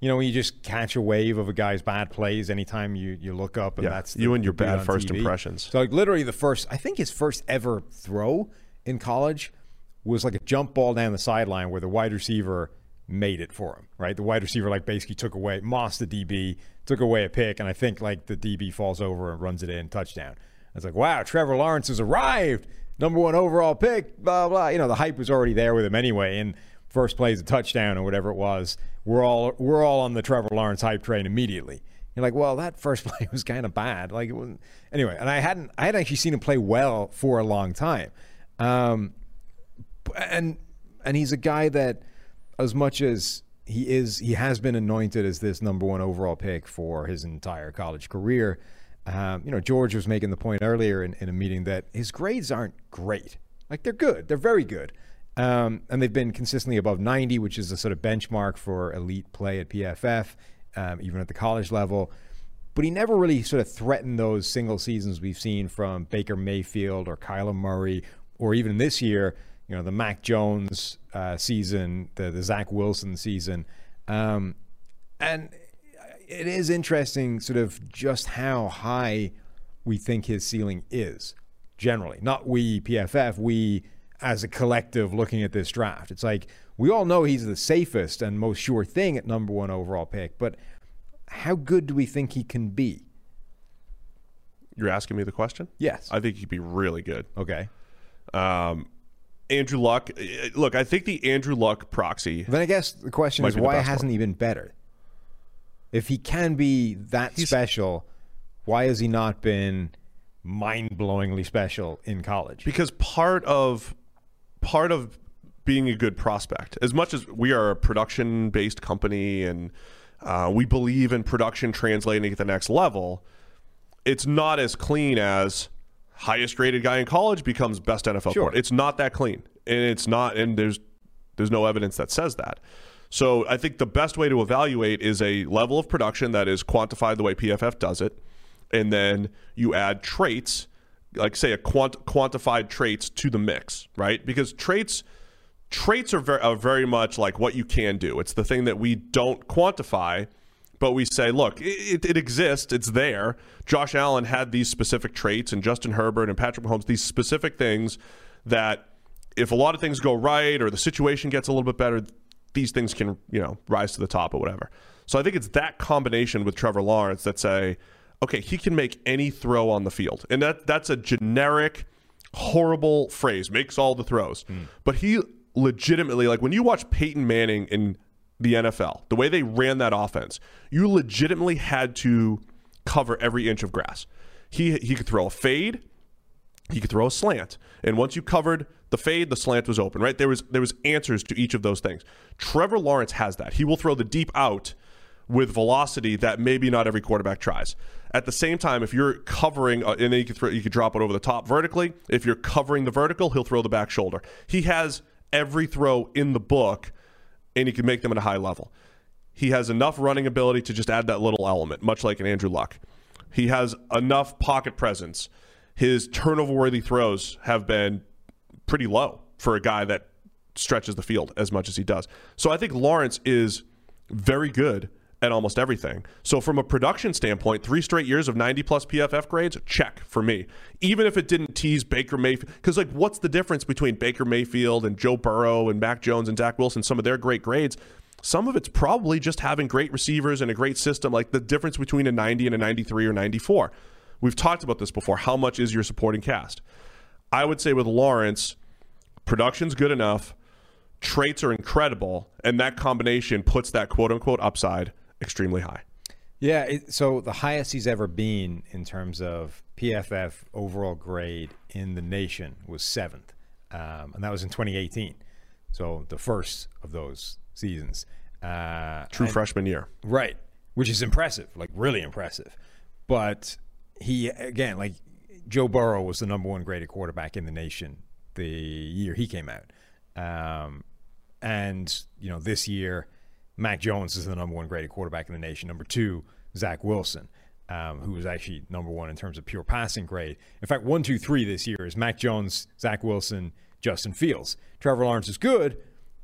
You know, when you just catch a wave of a guy's bad plays anytime you, you look up, and Yeah, that's you and your bad first TV. impressions. So, like, literally, the first, I think his first ever throw in college was like a jump ball down the sideline where the wide receiver made it for him, right? The wide receiver, like, basically took away, mossed the DB, took away a pick, and I think, like, the DB falls over and runs it in, touchdown. I was like, wow, Trevor Lawrence has arrived, number one overall pick, blah, blah. You know, the hype was already there with him anyway, and first play is a touchdown or whatever it was. We're all, we're all on the Trevor Lawrence hype train immediately. You're like, well, that first play was kind of bad. Like, it wasn't, anyway, and I hadn't, I had actually seen him play well for a long time. Um, and and he's a guy that as much as he is he has been anointed as this number one overall pick for his entire college career um, you know george was making the point earlier in, in a meeting that his grades aren't great. Like they're good. They're very good. Um, and they've been consistently above 90 which is a sort of benchmark for elite play at pff um, even at the college level. But he never really sort of threatened those single seasons we've seen from Baker Mayfield or Kyler Murray, or even this year, you know, the Mac Jones uh, season, the, the Zach Wilson season. Um, and it is interesting, sort of, just how high we think his ceiling is generally. Not we, PFF, we as a collective looking at this draft. It's like we all know he's the safest and most sure thing at number one overall pick, but how good do we think he can be? You're asking me the question? Yes. I think he'd be really good. Okay. Um, Andrew Luck. eh, Look, I think the Andrew Luck proxy. Then I guess the question is be why hasn't one. he been better? If he can be that special, why has he not been mind-blowingly special in college? because part of part of being a good prospect as much as we are a production based company and uh, we believe in production translating at the next level it's not as clean as highest rated guy in college becomes best NFL Sure. player. It's not that clean, and it's not, and there's there's no evidence that says that. So I think the best way to evaluate is a level of production that is quantified the way PFF does it, and then you add traits, like say a quant- quantified traits to the mix, right? Because traits traits are very, are very much like what you can do. It's the thing that we don't quantify, but we say, look, it, it exists, it's there. Josh Allen had these specific traits, and Justin Herbert and Patrick Mahomes, these specific things that if a lot of things go right or the situation gets a little bit better, these things can, you know, rise to the top or whatever. So I think it's that combination with Trevor Lawrence that say, okay, he can make any throw on the field. And that that's a generic horrible phrase, makes all the throws. Hmm. But he legitimately like when you watch Peyton Manning in the NFL, the way they ran that offense, you legitimately had to cover every inch of grass. He he could throw a fade, he could throw a slant. And once you covered the fade, the slant was open, right? There was there was answers to each of those things. Trevor Lawrence has that. He will throw the deep out with velocity that maybe not every quarterback tries. At the same time, if you're covering, uh, and then you could throw, you could drop it over the top vertically. If you're covering the vertical, he'll throw the back shoulder. He has every throw in the book, and he can make them at a high level. He has enough running ability to just add that little element, much like an Andrew Luck. He has enough pocket presence. His turnover worthy throws have been pretty low for a guy that stretches the field as much as he does. So I think Lawrence is very good at almost everything. So from a production standpoint, three straight years of 90 plus PFF grades, check for me. Even if it didn't tease Baker Mayfield, because like what's the difference between Baker Mayfield and Joe Burrow and Mac Jones and Zach Wilson, some of their great grades? Some of it's probably just having great receivers and a great system, like the difference between a 90 and a 93 or 94. We've talked about this before. How much is your supporting cast? I would say with Lawrence, production's good enough, traits are incredible, and that combination puts that quote unquote upside extremely high. Yeah, it, so the highest he's ever been in terms of PFF overall grade in the nation was seventh, um, and that was in 2018. So the first of those seasons. Uh, True and- freshman year. Right. Which is impressive, like really impressive. But he, again, like Joe Burrow was the number one graded quarterback in the nation the year he came out. Um, and, you know, this year, Mac Jones is the number one graded quarterback in the nation. Number two, Zach Wilson, um, who was actually number one in terms of pure passing grade. In fact, one, two, three this year is Mac Jones, Zach Wilson, Justin Fields. Trevor Lawrence is good,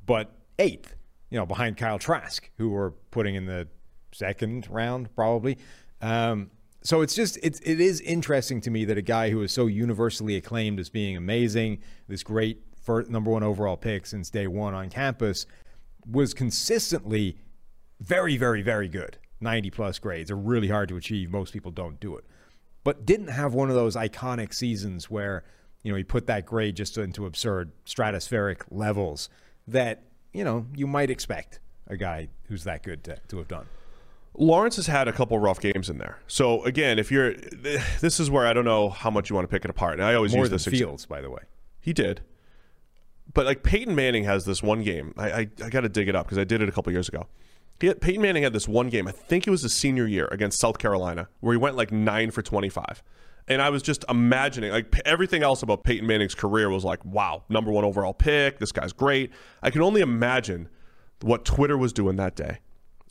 but eighth, you know, behind Kyle Trask, who we're putting in the second round probably. Um, so it's just it's it is interesting to me that a guy who is so universally acclaimed as being amazing, this great number one overall pick since day one on campus, was consistently very, very, very good. 90 plus grades are really hard to achieve. Most people don't do it. But didn't have one of those iconic seasons where, you know, he put that grade just into absurd stratospheric levels that, you know, you might expect a guy who's that good to, to have done. Lawrence has had a couple rough games in there. So again, if you're, this is where I don't know how much you want to pick it apart. And I always More use this. Fields, by the way. He did. But like Peyton Manning has this one game. I I, I got to dig it up because I did it a couple years ago. He Peyton Manning had this one game. I think it was his senior year against South Carolina where he went like nine for twenty five. And I was just imagining like everything else about Peyton Manning's career was like, wow, number one overall pick. This guy's great. I can only imagine what Twitter was doing that day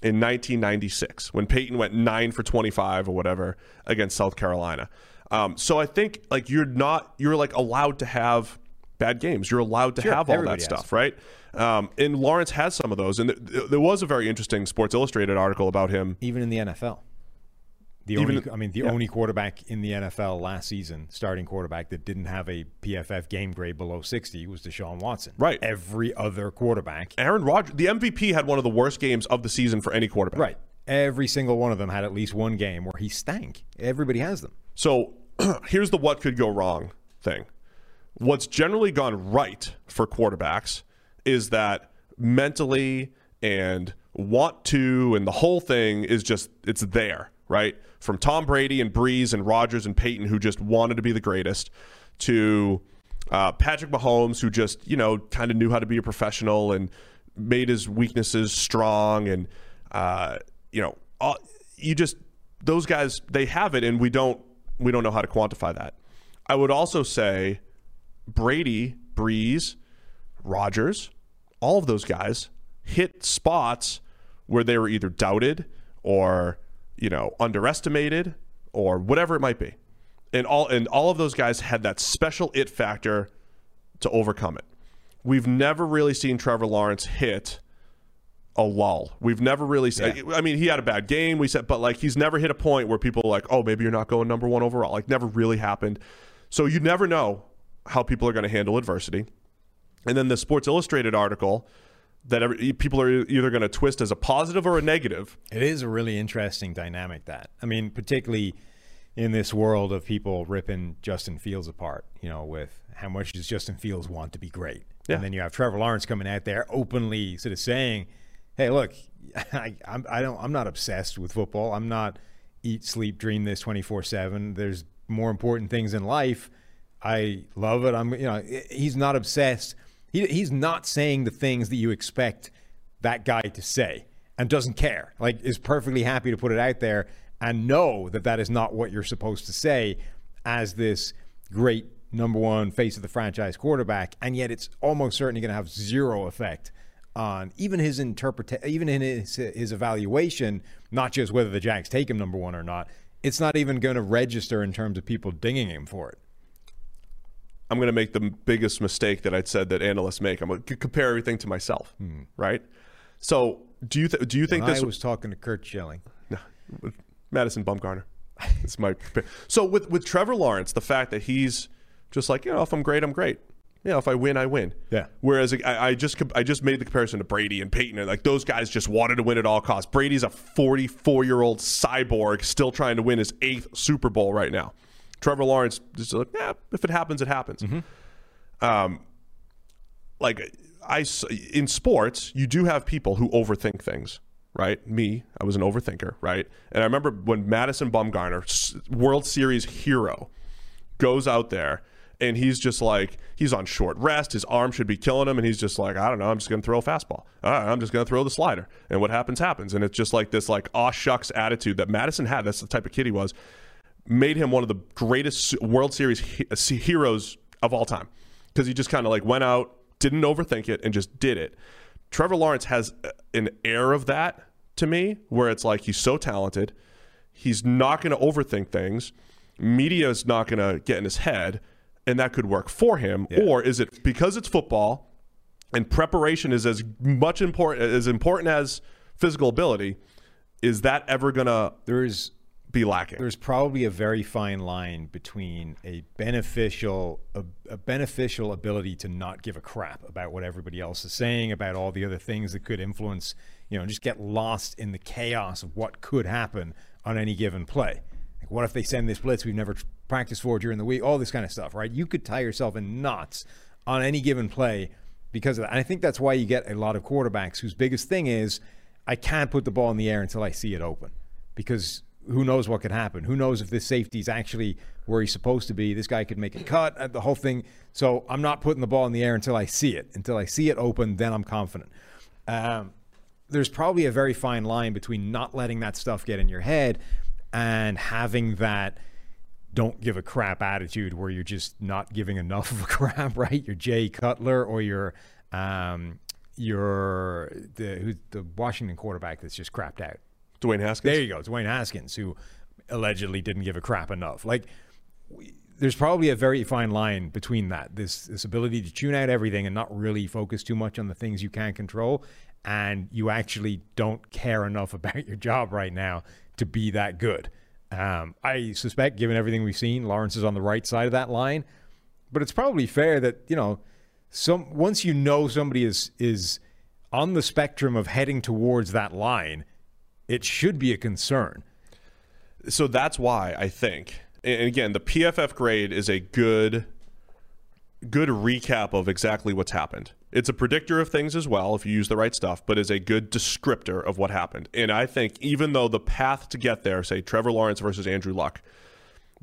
in 1996 when Peyton went nine for 25 or whatever against South Carolina. Um, so I think like you're not you're like allowed to have bad games. You're allowed to Sure, have all that has. stuff, right? Um, and Lawrence has some of those. And th- there was a very interesting Sports Illustrated article about him. Even in the NFL. The Even- only, I mean, the yeah. only quarterback in the NFL last season, starting quarterback that didn't have a PFF game grade below 60 was Deshaun Watson. Right. Every other quarterback. Aaron Rodgers, the MVP, had one of the worst games of the season for any quarterback. Right. Every single one of them had at least one game where he stank. Everybody has them. So here's the what could go wrong thing. What's generally gone right for quarterbacks is that mentally and want to and the whole thing is just it's there, right? From Tom Brady and Brees and Rodgers and Peyton who just wanted to be the greatest to uh, Patrick Mahomes who just, you know, kind of knew how to be a professional and made his weaknesses strong and uh, you know, all, you just those guys they have it and we don't we don't know how to quantify that. I would also say Brady, Brees, Rodgers, all of those guys hit spots where they were either doubted or, you know, underestimated or whatever it might be. And all and all of those guys had that special it factor to overcome it. We've never really seen Trevor Lawrence hit a lull. We've never really seen. I mean, he had a bad game. We said, but like he's never hit a point where people are like, oh, maybe you're not going number one overall. Like never really happened. So you never know how people are going to handle adversity. And then the Sports Illustrated article that every, people are either going to twist as a positive or a negative. It is a really interesting dynamic that. I mean, particularly in this world of people ripping Justin Fields apart, you know, with how much does Justin Fields want to be great? Yeah. And then you have Trevor Lawrence coming out there openly sort of saying, "Hey, look, I, I'm I don't I'm not obsessed with football. I'm not eat sleep dream this 24/7. There's more important things in life. I love it. I'm you know, he's not obsessed. He, he's not saying the things that you expect that guy to say and doesn't care. Like is perfectly happy to put it out there and know that that is not what you're supposed to say as this great number one face of the franchise quarterback, and yet it's almost certainly going to have zero effect on even his interpretation, even in his his evaluation, not just whether the Jags take him number one or not. It's not even going to register in terms of people dinging him for it. I'm going to make the biggest mistake that I'd said that analysts make. I'm going to compare everything to myself, hmm. right? So, do you th- do you think When this I was talking to Curt Schilling. No, Madison Bumgarner. It's my so with with Trevor Lawrence, the fact that he's just like you know, if I'm great, I'm great. You know, if I win, I win. Yeah. Whereas I, I just I just made the comparison to Brady and Peyton, and like those guys just wanted to win at all costs. Brady's a 44 year old cyborg still trying to win his eighth Super Bowl right now. Trevor Lawrence just like, yeah, if it happens, it happens. Um, like I in sports, you do have people who overthink things, right? Me, I was an overthinker, right? And I remember when Madison Bumgarner, World Series hero, goes out there and he's just like he's on short rest. His arm should be killing him, and he's just like, I don't know, I'm just gonna throw a fastball. All right, I'm just gonna throw the slider, and what happens happens. And it's just like this like aw shucks attitude that Madison had. That's the type of kid he was. Made him one of the greatest World Series he- uh, heroes of all time because he just kind of like went out, didn't overthink it, and just did it. Trevor Lawrence has uh, an air of that to me, where it's like he's so talented, he's not going to overthink things. Media is not going to get in his head, and that could work for him. Or is it because it's football and preparation is as much important as important as physical ability? Is that ever going to There's be lacking? there's probably a very fine line between a beneficial a, a beneficial ability to not give a crap about what everybody else is saying about all the other things that could influence you know just get lost in the chaos of what could happen on any given play. Like what if they send this blitz we've never practiced for during the week? All this kind of stuff right? You could tie yourself in knots on any given play because of that. And i think that's why you get a lot of quarterbacks whose biggest thing is i can't put the ball in the air until i see it open. Because who knows what could happen? Who knows if this safety is actually where he's supposed to be? This guy could make a cut, uh, the whole thing. So I'm not putting the ball in the air until I see it. Until I see it open, then I'm confident. Um, there's probably a very fine line between not letting that stuff get in your head and having that don't give a crap attitude where you're just not giving enough of a crap, right? You're Jay Cutler or you're um, you're the the Washington quarterback that's just crapped out. Dwayne Haskins. There you go, Dwayne Haskins, who allegedly didn't give a crap enough. Like, we, there's probably a very fine line between that this this ability to tune out everything and not really focus too much on the things you can't control, and you actually don't care enough about your job right now to be that good. Um, I suspect, given everything we've seen, Lawrence is on the right side of that line, but it's probably fair that you know, some once you know somebody is is on the spectrum of heading towards that line, it should be a concern. so that's why I think, and again, the PFF grade is a good, good recap of exactly what's happened. It's a predictor of things as well if you use the right stuff, but is a good descriptor of what happened. And I think even though the path to get there, say Trevor Lawrence versus Andrew Luck,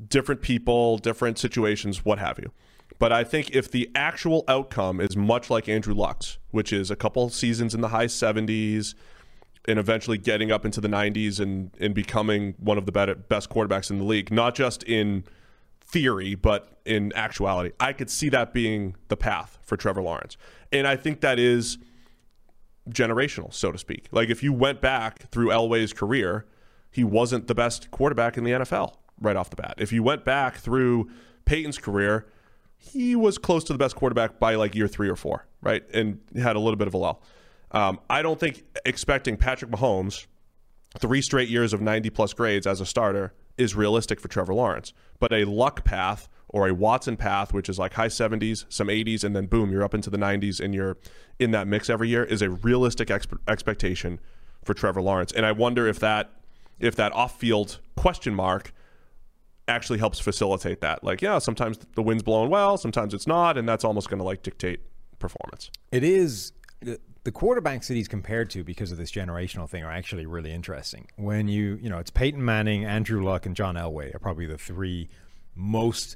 different people, different situations, what have you. But I think if the actual outcome is much like Andrew Luck's, which is a couple seasons in the high 70s, and eventually getting up into the 90s and, and becoming one of the best quarterbacks in the league, not just in theory, but in actuality. I could see that being the path for Trevor Lawrence. And I think that is generational, so to speak. Like if you went back through Elway's career, he wasn't the best quarterback in the NFL right off the bat. If you went back through Peyton's career, he was close to the best quarterback by like year three or four, right? And had a little bit of a lull. Um, I don't think expecting Patrick Mahomes three straight years of 90 plus grades as a starter is realistic for Trevor Lawrence. But a luck path or a Watson path, which is like high 70s, some 80s, and then boom, you're up into the 90s and you're in that mix every year, is a realistic expe- expectation for Trevor Lawrence. And I wonder if that if that off-field question mark actually helps facilitate that. Like, yeah, sometimes the wind's blowing well, sometimes it's not, and that's almost going to like dictate performance. It is the, quarterbacks that he's compared to because of this generational thing are actually really interesting. When you you know it's Peyton Manning, Andrew Luck, and John Elway are probably the three most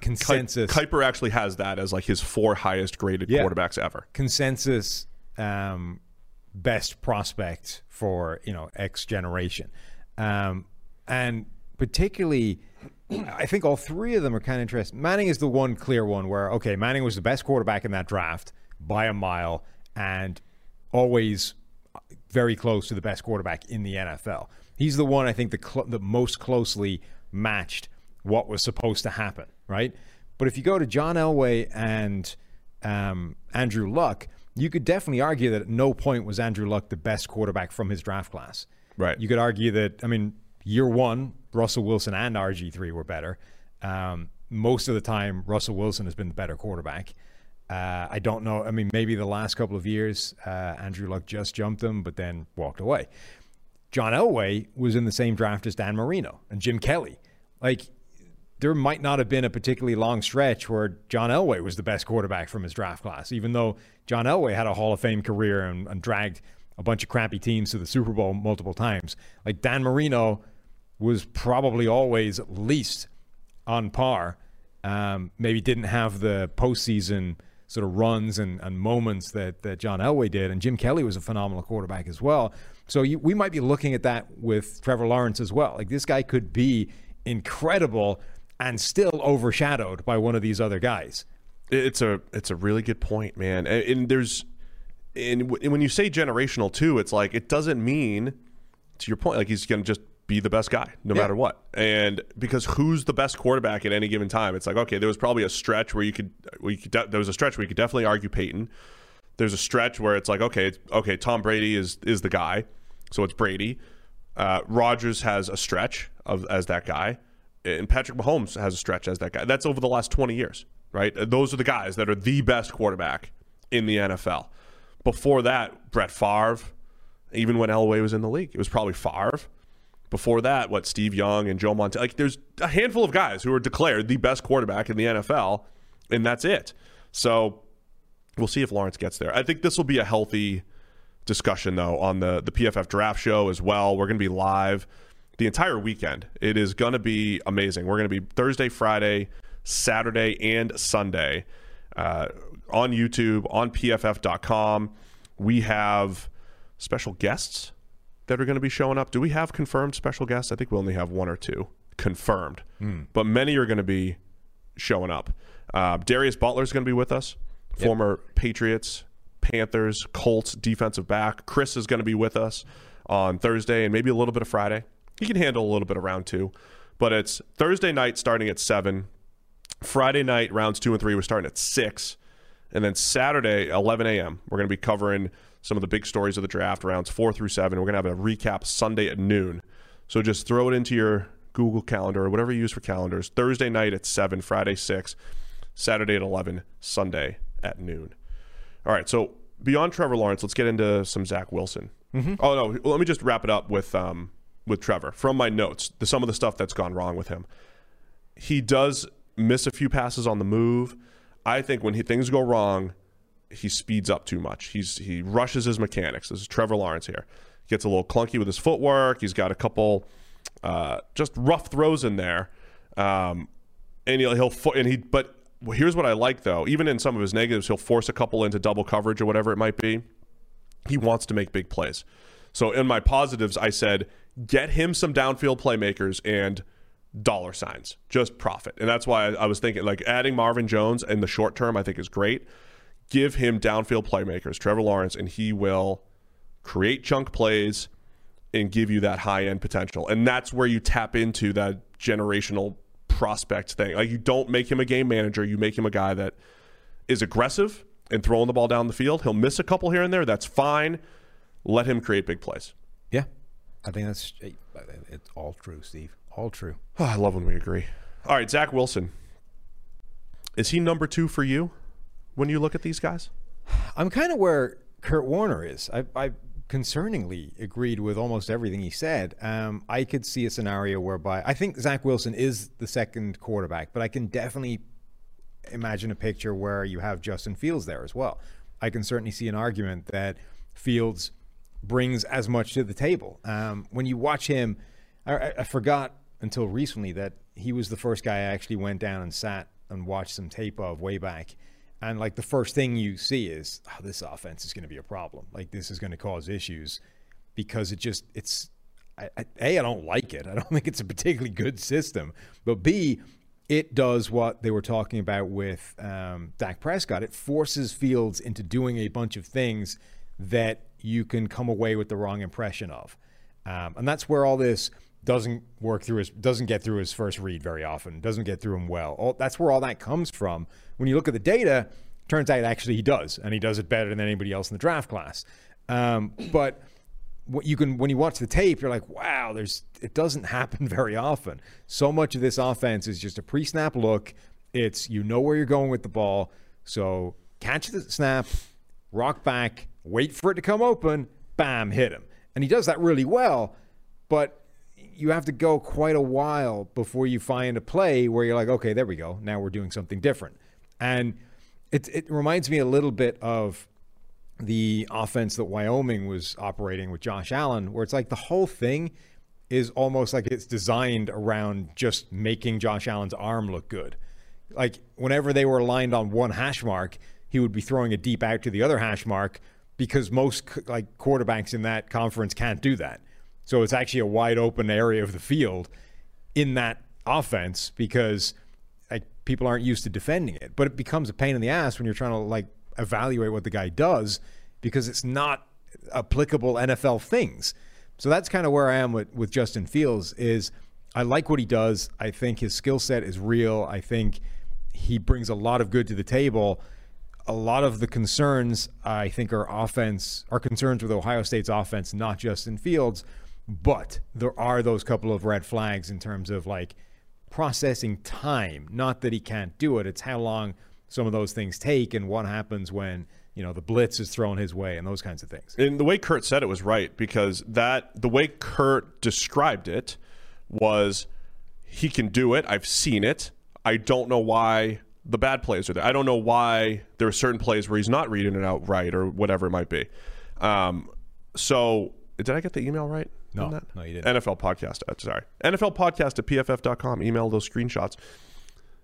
consensus Ki- Kiper actually has that as like his four highest graded Yeah. quarterbacks ever. consensus um, best prospect for you know X generation, um, and particularly, I think all three of them are kind of interesting. Manning is the one clear one where okay, Manning was the best quarterback in that draft by a mile, and always very close to the best quarterback in the NFL. He's the one I think the cl- the most closely matched what was supposed to happen, right? But if you go to John Elway and um, Andrew Luck, you could definitely argue that at no point was Andrew Luck the best quarterback from his draft class. Right. You could argue that, I mean, year one, Russell Wilson and RG3 were better. Um, most of the time, Russell Wilson has been the better quarterback. Uh, I don't know. I mean, maybe the last couple of years, uh, Andrew Luck just jumped him, but then walked away. John Elway was in the same draft as Dan Marino and Jim Kelly. Like, there might not have been a particularly long stretch where John Elway was the best quarterback from his draft class, even though John Elway had a Hall of Fame career and, and dragged a bunch of crappy teams to the Super Bowl multiple times. Like Dan Marino was probably always at least on par. Um, maybe didn't have the postseason sort of runs and, and moments that, that John Elway did. And Jim Kelly was a phenomenal quarterback as well. So you, we might be looking at that with Trevor Lawrence as well. Like this guy could be incredible and still overshadowed by one of these other guys. It's a it's a really good point, man. And, and there's and w- when you say generational too, it's like it doesn't mean to your point like he's going to just be the best guy no Yeah. matter what. And because who's the best quarterback at any given time? It's like okay, there was probably a stretch where you could where you could de- there was a stretch where you could definitely argue Peyton. There's a stretch where it's like okay, okay, Tom Brady is is the guy, so it's Brady. Uh, Rodgers has a stretch of as that guy, and Patrick Mahomes has a stretch as that guy. That's over the last 20 years, right? Those are the guys that are the best quarterback in the NFL. Before that, Brett Favre, even when Elway was in the league, it was probably Favre. Before that, what Steve Young and Joe Montana, like there's a handful of guys who are declared the best quarterback in the NFL, and that's it. So we'll see if Lawrence gets there. I think this will be a healthy discussion though on the the PFF draft show as well. We're going to be live the entire weekend. It is going to be amazing. We're going to be Thursday, Friday, Saturday, and Sunday uh, on YouTube on PFF.com. We have special guests that are going to be showing up. Do we have confirmed special guests? I think we only have one or two confirmed, but many are going to be showing up. Uh, Darius Butler is going to be with us, former Patriots, Panthers, Colts defensive back. Chris is going to be with us on Thursday and maybe a little bit of Friday. He can handle a little bit of round two, but it's Thursday night starting at seven. Friday night rounds two and three we're starting at six, and then Saturday 11 a.m. we're going to be covering some of the big stories of the draft rounds four through seven. We're going to have a recap Sunday at noon. So just throw it into your Google Calendar or whatever you use for calendars. Thursday night at seven, Friday six, Saturday at 11, Sunday at noon. All right, so beyond Trevor Lawrence, let's get into some Zach Wilson. Oh no, well, let me just wrap it up with um, with Trevor from my notes. The, some of the stuff that's gone wrong with him. He does miss a few passes on the move. I think when he, things go wrong, he speeds up too much. He's he rushes his mechanics. This is Trevor Lawrence here. Gets a little clunky with his footwork. He's got a couple uh, just rough throws in there, um, and he'll, he'll fo- and he. But here's what I like though. Even in some of his negatives, he'll force a couple into double coverage or whatever it might be. He wants to make big plays. So in my positives, I said get him some downfield playmakers and dollar signs, just profit. And that's why I, I was thinking like adding Marvin Jones in the short term, I think is great. Give him downfield playmakers, Trevor Lawrence, and he will create chunk plays and give you that high end potential. And that's where you tap into that generational prospect thing. Like you don't make him a game manager, you make him a guy that is aggressive and throwing the ball down the field. He'll miss a couple here and there. That's fine. Let him create big plays. Yeah, I think that's it's all true, Steve. All true. Oh, I love when we agree. All right, Zach Wilson. Is he number two for you when you look at these guys? I'm kind of where Kurt Warner is. I, I concerningly agreed with almost everything he said. Um, I could see a scenario whereby I think Zach Wilson is the second quarterback, but I can definitely imagine a picture where you have Justin Fields there as well. I can certainly see an argument that Fields brings as much to the table. Um, when you watch him, I, I- I forgot until recently that he was the first guy I actually went down and sat and watched some tape of way back. And like the first thing you see is, oh, this offense is going to be a problem. Like this is going to cause issues because it just it's I, I, a I don't like it. I don't think it's a particularly good system. But b it does what they were talking about with um, Dak Prescott. It forces Fields into doing a bunch of things that you can come away with the wrong impression of, um, and that's where all this doesn't work through his doesn't get through his first read very often. Doesn't get through him well. All, that's where all that comes from. When you look at the data, turns out actually he does, and he does it better than anybody else in the draft class. Um, but what you can when you watch the tape, you're like, wow, there's it doesn't happen very often. So much of this offense is just a pre-snap look. It's you know where you're going with the ball, so catch the snap, rock back, wait for it to come open, bam, hit him, and he does that really well. But you have to go quite a while before you find a play where you're like, okay, there we go. Now we're doing something different, and it it reminds me a little bit of the offense that Wyoming was operating with Josh Allen, where it's like the whole thing is almost like it's designed around just making Josh Allen's arm look good. Like whenever they were aligned on one hash mark, he would be throwing a deep out to the other hash mark because most like quarterbacks in that conference can't do that. So it's actually a wide open area of the field in that offense because like people aren't used to defending it. But it becomes a pain in the ass when you're trying to like evaluate what the guy does because it's not applicable NFL things. So that's kind of where I am with, with Justin Fields is I like what he does. I think his skill set is real. I think he brings a lot of good to the table. A lot of the concerns I think are offense are concerns with Ohio State's offense, not Justin Fields, but there are those couple of red flags in terms of like processing time. Not that he can't do it, it's how long some of those things take and what happens when you know the blitz is thrown his way and those kinds of things. And the way Kurt said it was right because that the way Kurt described it was he can do it. I've seen it. I don't know why the bad plays are there. I don't know why there are certain plays where he's not reading it out right or whatever it might be. Um, so did I get the email right? No, that? no, you didn't. NFL podcast. Uh, sorry, NFL podcast at pff.com. Email those screenshots.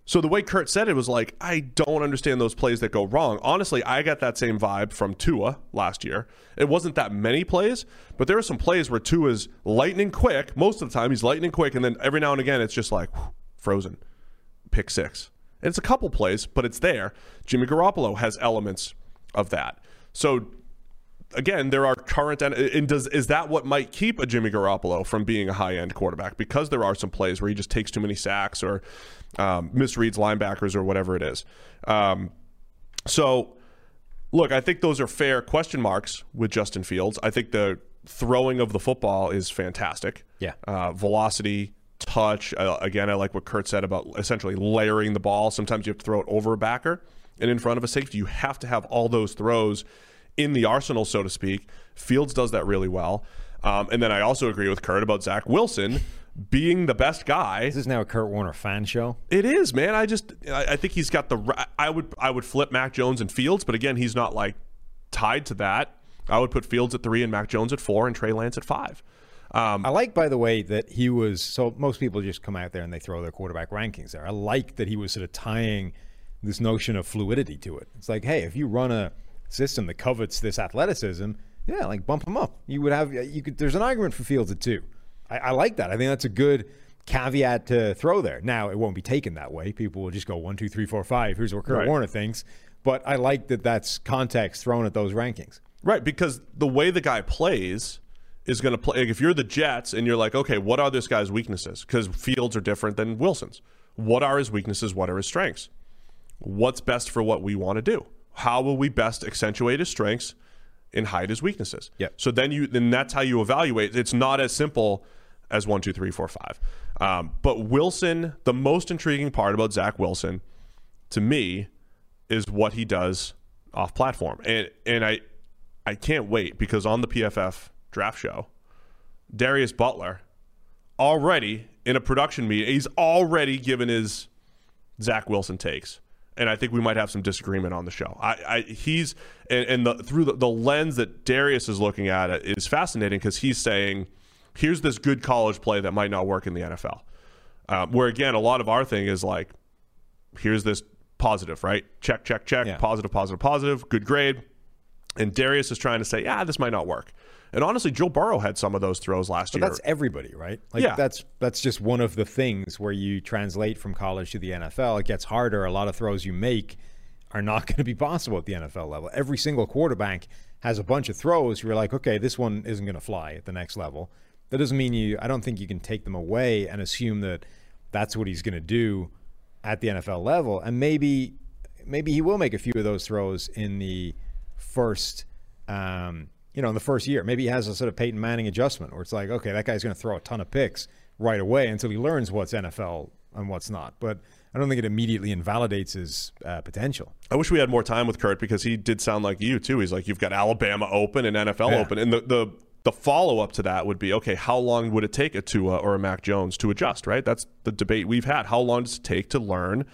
So the way Kurt said it was like, I don't understand those plays that go wrong. Honestly, I got that same vibe from Tua last year. It wasn't that many plays, but there are some plays where Tua's lightning quick. Most of the time, he's lightning quick, and then every now and again, it's just like whew, frozen, pick six. And it's a couple plays, but it's there. Jimmy Garoppolo has elements of that. So again, there are current and, and does is that what might keep a Jimmy Garoppolo from being a high end quarterback because there are some plays where he just takes too many sacks or um, misreads linebackers or whatever it is. Um, so, look, I think those are fair question marks with Justin Fields. I think the throwing of the football is fantastic. Yeah. Uh, velocity, touch. Uh, again, I like what Kurt said about essentially layering the ball. Sometimes you have to throw it over a backer and in front of a safety. You have to have all those throws in the arsenal, so to speak. Fields does that really well. Um, and then I also agree with Kurt about Zach Wilson being the best guy. This is now a Kurt Warner fan show. It is, man. I just I, I think he's got the. I would I would flip Mac Jones and Fields, but again, he's not like tied to that. I would put Fields at three and Mac Jones at four and Trey Lance at five. Um, I like, by the way, that he was. So most people just come out there and they throw their quarterback rankings there. I like that he was sort of tying this notion of fluidity to it. It's like, hey, if you run a system that covets this athleticism, yeah, like bump him up. You would have you could. There's an argument for Fields at two. I, I like that. I think that's a good caveat to throw there. Now it won't be taken that way. People will just go one, two, three, four, five. Here's what Kurt Right. Warner thinks. But I like that that's context thrown at those rankings. Right, because the way the guy plays is going to play. Like if you're the Jets and you're like, okay, what are this guy's weaknesses? Because Fields are different than Wilson's. What are his weaknesses? What are his strengths? What's best for what we want to do? How will we best accentuate his strengths and hide his weaknesses? Yeah. So then you then that's how you evaluate. It's not as simple as one, two, three, four, five. Um, but Wilson, the most intriguing part about Zach Wilson, to me, is what he does off platform. And and I I can't wait because on the PFF draft show, Darius Butler already in a production meeting, he's already given his Zach Wilson takes. And I think we might have some disagreement on the show. I, I he's and, and the, through the, the lens that Darius is looking at it is fascinating because he's saying, here's this good college play that might not work in the NFL. Um, where again, a lot of our thing is like, here's this positive, right? Check, check, check, Yeah. positive, positive, positive, good grade. And Darius is trying to say, yeah, this might not work. And honestly, Joe Burrow had some of those throws last But year. that's everybody, right? Like Yeah. that's that's just one of the things where you translate from college to the NFL. It gets harder. A lot of throws you make are not going to be possible at the NFL level. Every single quarterback has a bunch of throws. You're like, okay, this one isn't going to fly at the next level. That doesn't mean you. I don't think you can take them away and assume that that's what he's going to do at the NFL level. And maybe maybe he will make a few of those throws in the first. Um, you know, in the first year, maybe he has a sort of Peyton Manning adjustment where it's like, okay, that guy's going to throw a ton of picks right away until he learns what's NFL and what's not. But I don't think it immediately invalidates his uh, potential. I wish we had more time with Kurt because he did sound like you too. He's like, you've got Alabama open and NFL Yeah. open, and the the the follow up to that would be, okay, how long would it take a Tua or a Mac Jones to adjust? Right, that's the debate we've had. How long does it take to learn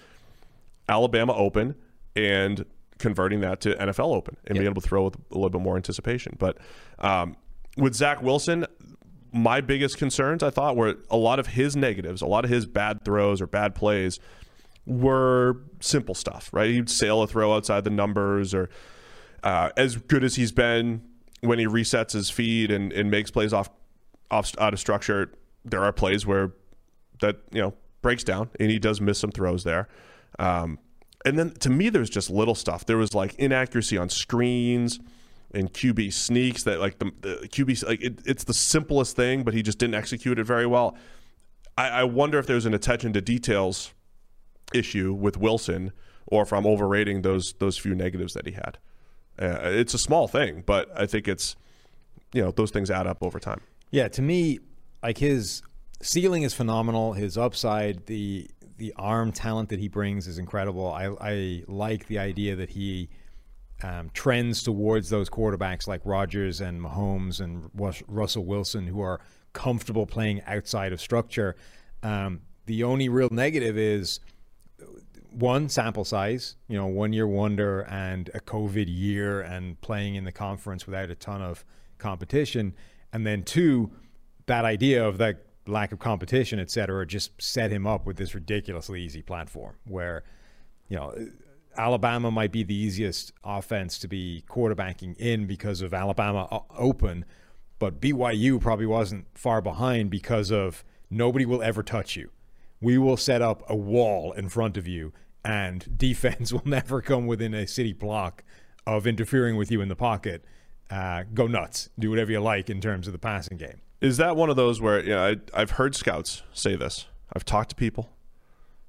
Alabama open and converting that to NFL Open and being able to throw with a little bit more anticipation. But um, with Zach Wilson, my biggest concerns I thought were a lot of his negatives, a lot of his bad throws or bad plays were simple stuff, right? He'd sail a throw outside the numbers, or uh, as good as he's been when he resets his feed and, and makes plays off, off out of structure. There are plays where that you know breaks down, and he does miss some throws there. Um, and then to me, there's just little stuff. There was like inaccuracy on screens and QB sneaks that like the, the QB like it, it's the simplest thing, but he just didn't execute it very well. I, I wonder if there's an attention to details issue with Wilson, or if I'm overrating those those few negatives that he had. Uh, it's a small thing, but I think it's you know those things add up over time. Yeah, to me, like his ceiling is phenomenal. His upside, the the arm talent that he brings is incredible. I, I like the idea that he um, trends towards those quarterbacks like Rodgers and Mahomes and Rus- Russell Wilson who are comfortable playing outside of structure. Um, the only real negative is one sample size, you know, one year wonder and a COVID year and playing in the conference without a ton of competition, and then two, that idea of that lack of competition, et cetera, just set him up with this ridiculously easy platform where, you know, Alabama might be the easiest offense to be quarterbacking in because of Alabama open, but BYU probably wasn't far behind because of nobody will ever touch you. We will set up a wall in front of you, and defense will never come within a city block of interfering with you in the pocket. Uh, go nuts, do whatever you like in terms of the passing game. Is that one of those where you know, I, I've heard scouts say this? I've talked to people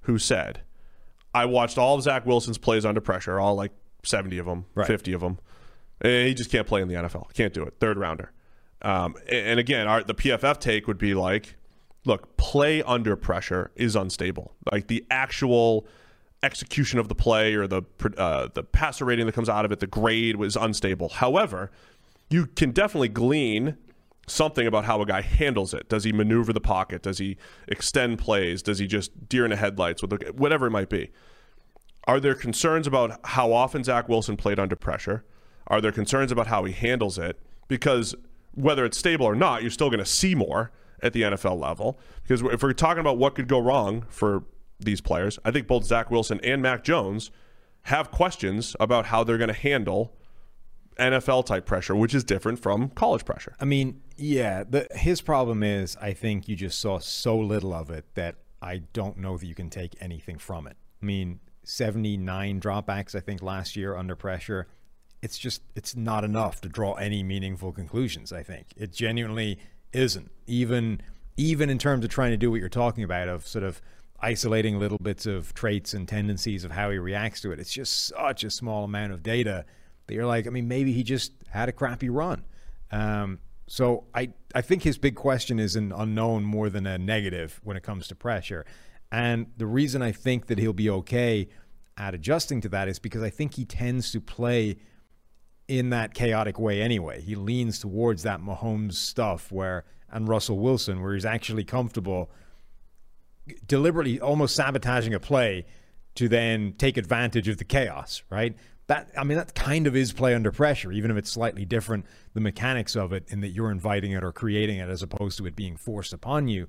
who said, I watched all of Zach Wilson's plays under pressure, all like 70 of them, Right. 50 of them. And he just can't play in the NFL. Can't do it. Third rounder. Um, and, and again, our, the PFF take would be like, look, play under pressure is unstable. Like the actual execution of the play or the uh, the passer rating that comes out of it, the grade was unstable. However, you can definitely glean something about how a guy handles it. Does he maneuver the pocket? Does he extend plays? Does he just deer in the headlights with the, whatever it might be? Are there concerns about how often Zach Wilson played under pressure? Are there concerns about how he handles it? Because whether it's stable or not, you're still going to see more at the NFL level. Because if we're talking about what could go wrong for these players, I think both Zach Wilson and Mac Jones have questions about how they're going to handle NFL type pressure, which is different from college pressure. I mean, yeah, the, his problem is I think you just saw so little of it that I don't know that you can take anything from it. I mean, 79 dropbacks, I think, last year under pressure. It's just, it's not enough to draw any meaningful conclusions, I think. It genuinely isn't. Even, even in terms of trying to do what you're talking about, of sort of isolating little bits of traits and tendencies of how he reacts to it. It's just such a small amount of data that you're like, I mean, maybe he just had a crappy run. Um, so I, I think his big question is an unknown more than a negative when it comes to pressure. And the reason I think that he'll be okay at adjusting to that is because I think he tends to play in that chaotic way anyway. He leans towards that Mahomes stuff where and Russell Wilson where he's actually comfortable deliberately almost sabotaging a play to then take advantage of the chaos, right? That I mean that kind of is play under pressure, even if it's slightly different the mechanics of it in that you're inviting it or creating it as opposed to it being forced upon you.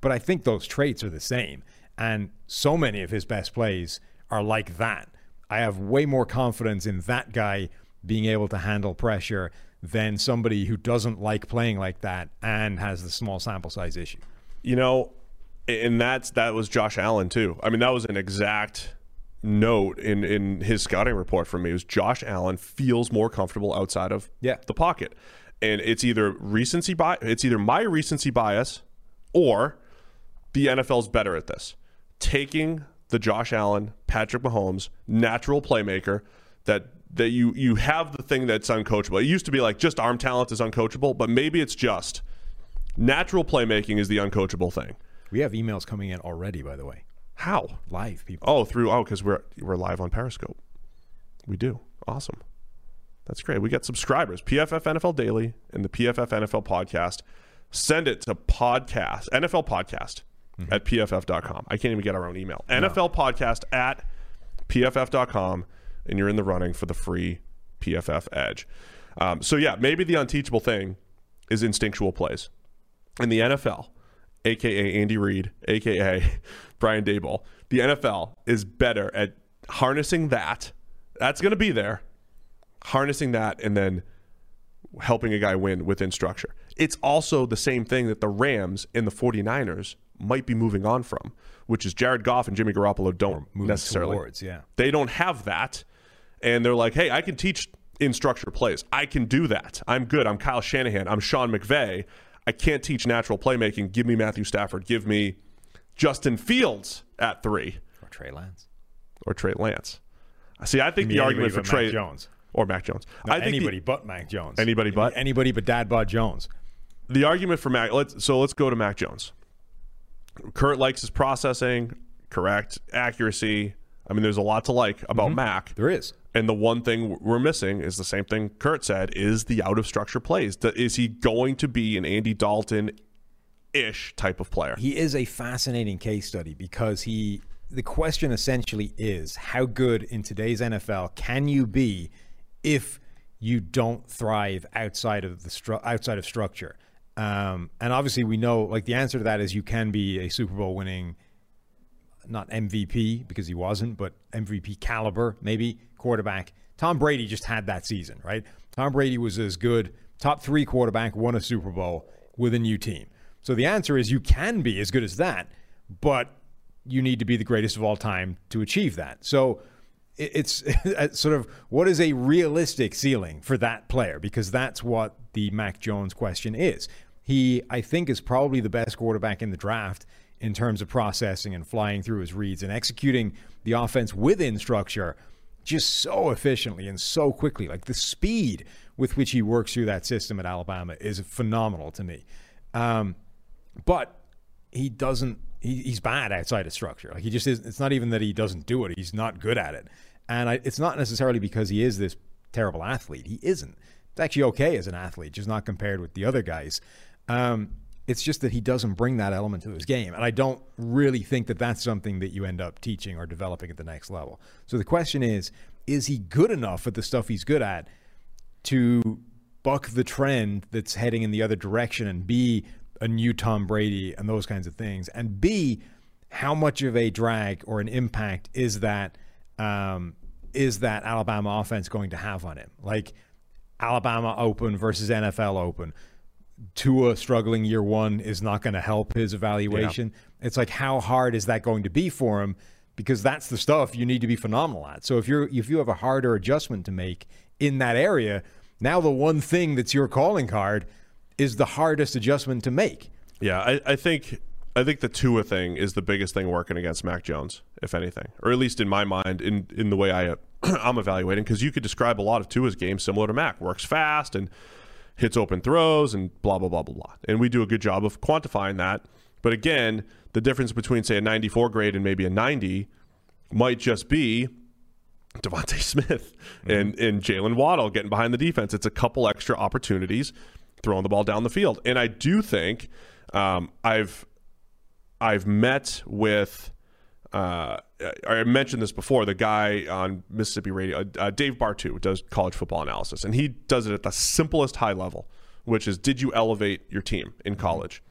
But I think those traits are the same. And so many of his best plays are like that. I have way more confidence in that guy being able to handle pressure than somebody who doesn't like playing like that and has the small sample size issue. You know, and that's that was Josh Allen too. I mean, that was an exact note in in his scouting report from me. Was Josh Allen feels more comfortable outside of Yeah. the pocket, and it's either recency bias, it's either my recency bias, or the NFL's better at this, taking the Josh Allen, Patrick Mahomes, natural playmaker that that you you have the thing that's uncoachable. It used to be like just arm talent is uncoachable, but maybe it's just natural playmaking is the uncoachable thing. We have emails coming in already, by the way. How? Live people. Oh, through oh, because we're we're live on Periscope. We do. Awesome. That's great. We got subscribers. PFF NFL Daily and the PFF NFL Podcast. Send it to podcast NFL Podcast at pff.com. I can't even get our own email. NFL Podcast at pff.com. and you're in the running for the free PFF edge. Um, so yeah, maybe the unteachable thing is instinctual plays. In the NFL, aka Andy Reid, aka Brian Daboll, the NFL is better at harnessing that. That's going to be there. Harnessing that and then helping a guy win within structure. It's also the same thing that the Rams and the 49ers might be moving on from, which is Jared Goff and Jimmy Garoppolo don't necessarily. towards, yeah. They don't have that. And they're like, hey, I can teach in structure plays. I can do that. I'm good. I'm Kyle Shanahan. I'm Sean McVay. I can't teach natural playmaking. Give me Matthew Stafford. Give me Justin Fields at three Or Trey Lance. or Trey Lance. See, I think the argument for but Mac Trey Jones. or Mac Jones. No, I think the- anybody but Mac Jones. Anybody but? anybody but Dad Bod Jones. the argument for Mac. Let's so let's go to Mac Jones. Kurt likes his processing, correct accuracy. I mean, there's a lot to like about Mm-hmm. Mac. There is. And the one thing we're missing is the same thing Kurt said: is the out of structure plays. Is he going to be an Andy Dalton ish type of player? He is a fascinating case study because he. The question essentially is how good in today's NFL can you be if you don't thrive outside of the stru- outside of structure? Um, and obviously, we know like the answer to that is you can be a Super Bowl winning not MVP because he wasn't, but MVP caliber, maybe quarterback. Tom Brady just had that season, right? Tom Brady was as good, top three quarterback, won a Super Bowl with a new team. So the answer is you can be as good as that, but you need to be the greatest of all time to achieve that. So it- it's sort of what is a realistic ceiling for that player because that's what the Mac Jones question is. He, I think, is probably the best quarterback in the draft in terms of processing and flying through his reads and executing the offense within structure just so efficiently and so quickly. Like the speed with which he works through that system at Alabama is phenomenal to me. Um, but he doesn't. He, he's bad outside of structure. Like he just is. It's not even that he doesn't do it. He's not good at it, and I, it's not necessarily because he is this terrible athlete. He isn't. It's actually okay as an athlete, just not compared with the other guys. Um, it's just that he doesn't bring that element to his game, and I don't really think that that's something that you end up teaching or developing at the next level. So the question is: Is he good enough at the stuff he's good at to buck the trend that's heading in the other direction and be a new Tom Brady and those kinds of things? And B, how much of a drag or an impact is that um, is that Alabama offense going to have on him? Like Alabama Open versus NFL Open. Tua struggling year one is not going to help his evaluation. It's like how hard is that going to be for him? Because that's the stuff you need to be phenomenal at. So if you're if you have a harder adjustment to make in that area, now the one thing that's your calling card is the hardest adjustment to make. Yeah, I, I think I think the Tua thing is the biggest thing working against Mac Jones, if anything, or at least in my mind, in in the way I I'm evaluating, because you could describe a lot of Tua's game similar to Mac, works fast and hits open throws and blah blah blah blah blah, and we do a good job of quantifying that. But again, the difference between say a 94 grade and maybe a 90 might just be DeVonta Smith and, and Jalen Waddle getting behind the defense. It's a couple extra opportunities throwing the ball down the field. And I do think um, I've I've met with uh, I mentioned this before. The guy on Mississippi radio, uh, Dave Bartu, does college football analysis, and he does it at the simplest high level, which is did you elevate your team in college?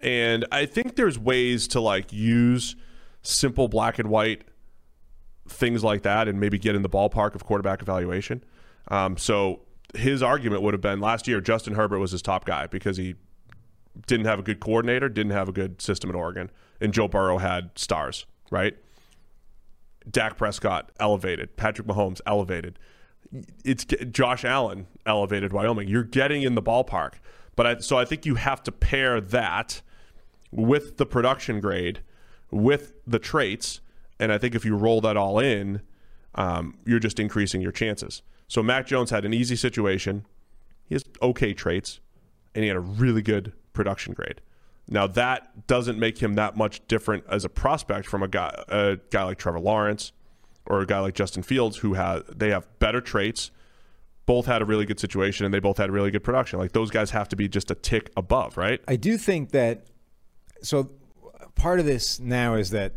And I think there's ways to like use simple black and white things like that and maybe get in the ballpark of quarterback evaluation. Um, so his argument would have been last year Justin Herbert was his top guy because he didn't have a good coordinator, didn't have a good system at Oregon, and Joe Burrow had stars, right? Dak Prescott elevated, Patrick Mahomes elevated. It's Josh Allen elevated Wyoming. You're getting in the ballpark, but I, so I think you have to pair that with the production grade, with the traits, and I think if you roll that all in, um, you're just increasing your chances. So Mac Jones had an easy situation. He has okay traits, and he had a really good production grade. Now that doesn't make him that much different as a prospect from a guy a guy like Trevor Lawrence or a guy like Justin Fields who have they have better traits. Both had a really good situation and they both had really good production. Like those guys have to be just a tick above, right? I do think that. So part of this now is that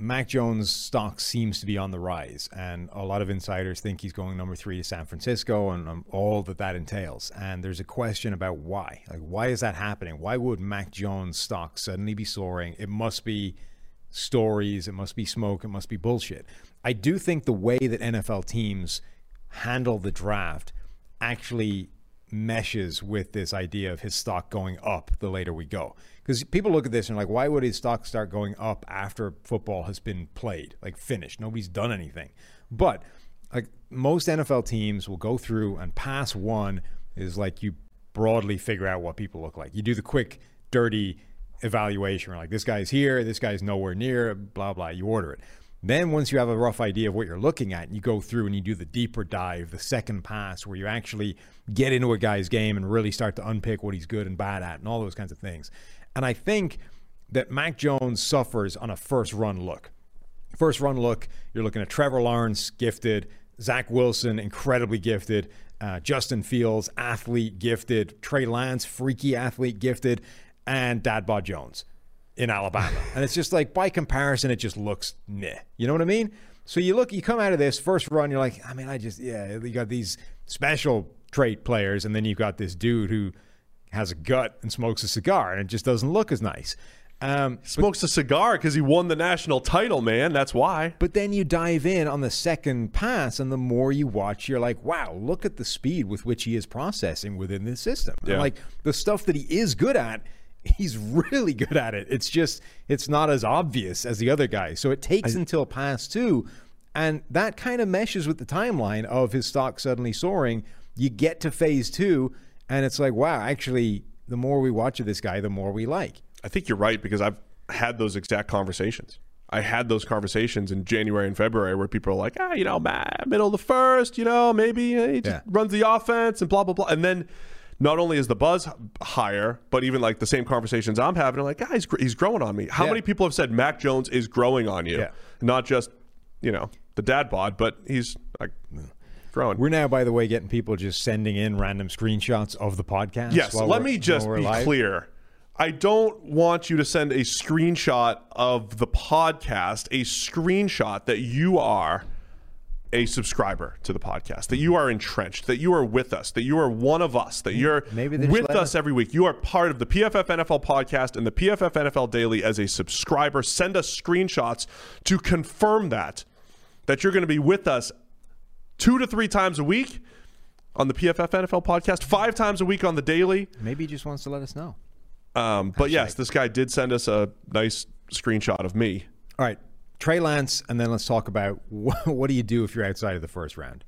Mac Jones' stock seems to be on the rise, and a lot of insiders think he's going number three to San Francisco and um, all that that entails. And there's a question about why. Like, why is that happening? Why would Mac Jones' stock suddenly be soaring? It must be stories, it must be smoke, it must be bullshit. I do think the way that NFL teams handle the draft actually meshes with this idea of his stock going up the later we go. Because people look at this and like, why would his stock start going up after football has been played, like finished? Nobody's done anything. But like most NFL teams will go through and pass one is like you broadly figure out what people look like. You do the quick, dirty evaluation. Like this guy's here, this guy's nowhere near, blah blah. You order it. Then once you have a rough idea of what you're looking at, you go through and you do the deeper dive, the second pass, where you actually get into a guy's game and really start to unpick what he's good and bad at, and all those kinds of things. And I think that Mac Jones suffers on a first run look. First run look, you're looking at Trevor Lawrence, gifted, Zach Wilson, incredibly gifted, uh, Justin Fields, athlete, gifted, Trey Lance, freaky athlete, gifted, and Dad Bod Jones in Alabama. and it's just like by comparison, it just looks meh. You know what I mean? So you look, you come out of this first run, you're like, I mean, I just, yeah, you got these special trait players, and then you've got this dude who has a gut and smokes a cigar, and it just doesn't look as nice. Um, Smokes a cigar because he won the national title, man. That's why. but then you dive in on the second pass, and the more you watch, you're like, wow, look at the speed with which he is processing within this system. Yeah. like the stuff that he is good at, he's really good at it. It's just, it's not as obvious as the other guys. So it takes until pass two. And that kind of meshes with the timeline of his stock suddenly soaring. You get to phase two, and it's like, wow, actually, the more we watch of this guy, the more we like. I think you're right because I've had those exact conversations. I had those conversations in January and February where people are like, ah, you know, middle of the first, you know, maybe uh, he just Yeah. runs the offense and blah blah blah. And then not only is the buzz higher, but even like the same conversations I'm having, are like, ah, he's, he's growing on me. How Yeah. many people have said Mac Jones is growing on you? Yeah. Not just, you know, the dad bod, but he's like growing. We're now, by the way, getting people just sending in random screenshots of the podcast. Yes, let me just be live. clear. I don't want you to send a screenshot of the podcast, a screenshot that you are a subscriber to the podcast, that you are entrenched, that you are with us, that you are one of us, that you're Maybe with us every week. You are part of the PFF NFL podcast and the PFF NFL Daily as a subscriber. Send us screenshots to confirm that, that you're going to be with us two to three times a week on the PFF NFL podcast, five times a week on the daily. Maybe he just wants to let us know. Um, but yes, this guy did send us a nice screenshot of me. All right, Trey Lance, and then let's talk about what, what do you do if you're outside of the first round?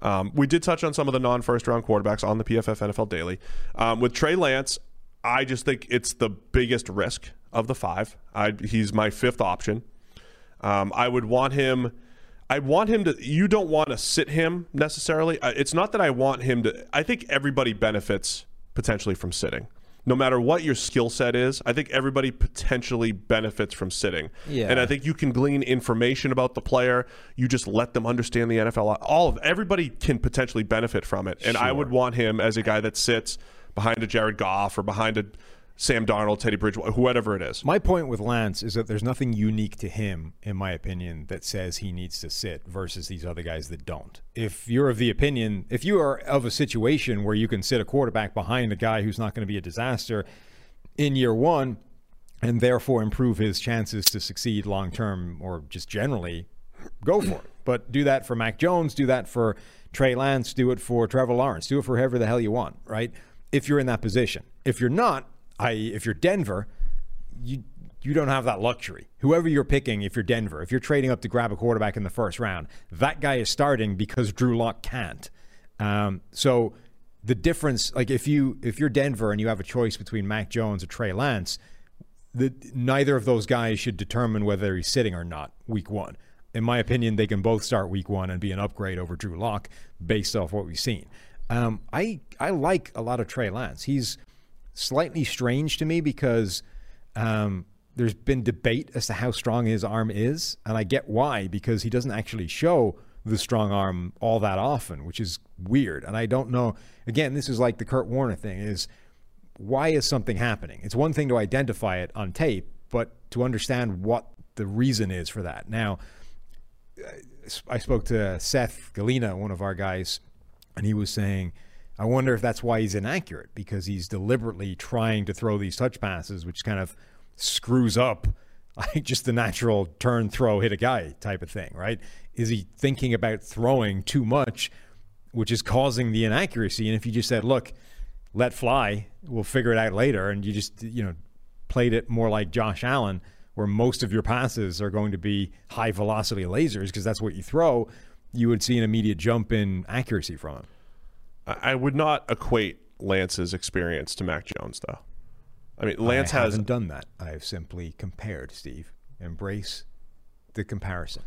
Um, we did touch on some of the non first round quarterbacks on the PFF NFL Daily. Um, with Trey Lance, I just think it's the biggest risk of the five. I, he's my fifth option. Um, I would want him. I want him to. You don't want to sit him necessarily. It's not that I want him to. I think everybody benefits potentially from sitting. No matter what your skill set is, I think everybody potentially benefits from sitting. Yeah. And I think you can glean information about the player. You just let them understand the NFL. All of everybody can potentially benefit from it. And I would want him as a guy that sits behind a Jared Goff or behind a Sam Darnold, Teddy Bridgewater, whoever it is. My point with Lance is that there's nothing unique to him, in my opinion, that says he needs to sit versus these other guys that don't. If you're of the opinion, if you are of a situation where you can sit a quarterback behind a guy who's not going to be a disaster in year one and therefore improve his chances to succeed long term or just generally, go for it. But do that for Mac Jones, do that for Trey Lance, do it for Trevor Lawrence, do it for whoever the hell you want, right? If you're in that position. If you're not, if you're Denver, you you don't have that luxury. Whoever you're picking, if you're Denver, if you're trading up to grab a quarterback in the first round, that guy is starting because Drew Lock can't. Um, so the difference, like if you if you're Denver and you have a choice between Mac Jones or Trey Lance, the, neither of those guys should determine whether he's sitting or not week one. In my opinion, they can both start week one and be an upgrade over Drew Lock based off what we've seen. Um, I I like a lot of Trey Lance. He's slightly strange to me because um, there's been debate as to how strong his arm is, and I get why because he doesn't actually show the strong arm all that often, which is weird. And I don't know. Again, this is like the Kurt Warner thing: is why is something happening? It's one thing to identify it on tape, but to understand what the reason is for that. Now, I spoke to Seth Galina, one of our guys, and he was saying, I wonder if that's why he's inaccurate because he's deliberately trying to throw these touch passes, which kind of screws up like just the natural turn, throw, hit a guy type of thing, right? Is he thinking about throwing too much, which is causing the inaccuracy? And if you just said, look, let fly, we'll figure it out later, and you just, you know, played it more like Josh Allen, where most of your passes are going to be high velocity lasers because that's what you throw, you would see an immediate jump in accuracy from him. I would not equate Lance's experience to Mac Jones, though. I mean, Lance I has haven't done that. I have simply compared, Steve. Embrace the comparison.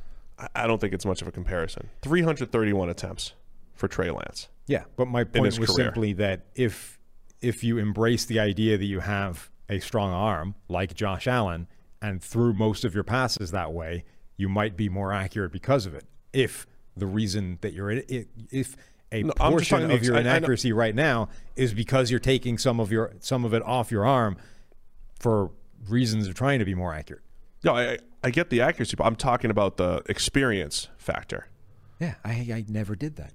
I- don't think it's much of a comparison. 331 attempts for Trey Lance. Yeah, but my point was career. simply that if if you embrace the idea that you have a strong arm like Josh Allen and threw most of your passes that way, you might be more accurate because of it. If the reason that you're if a No, portion of ex- your I inaccuracy right now is because you're taking some of your some of it off your arm for reasons of trying to be more accurate. No, I, I get the accuracy, but I'm talking about the experience factor. Yeah, I, I never did that.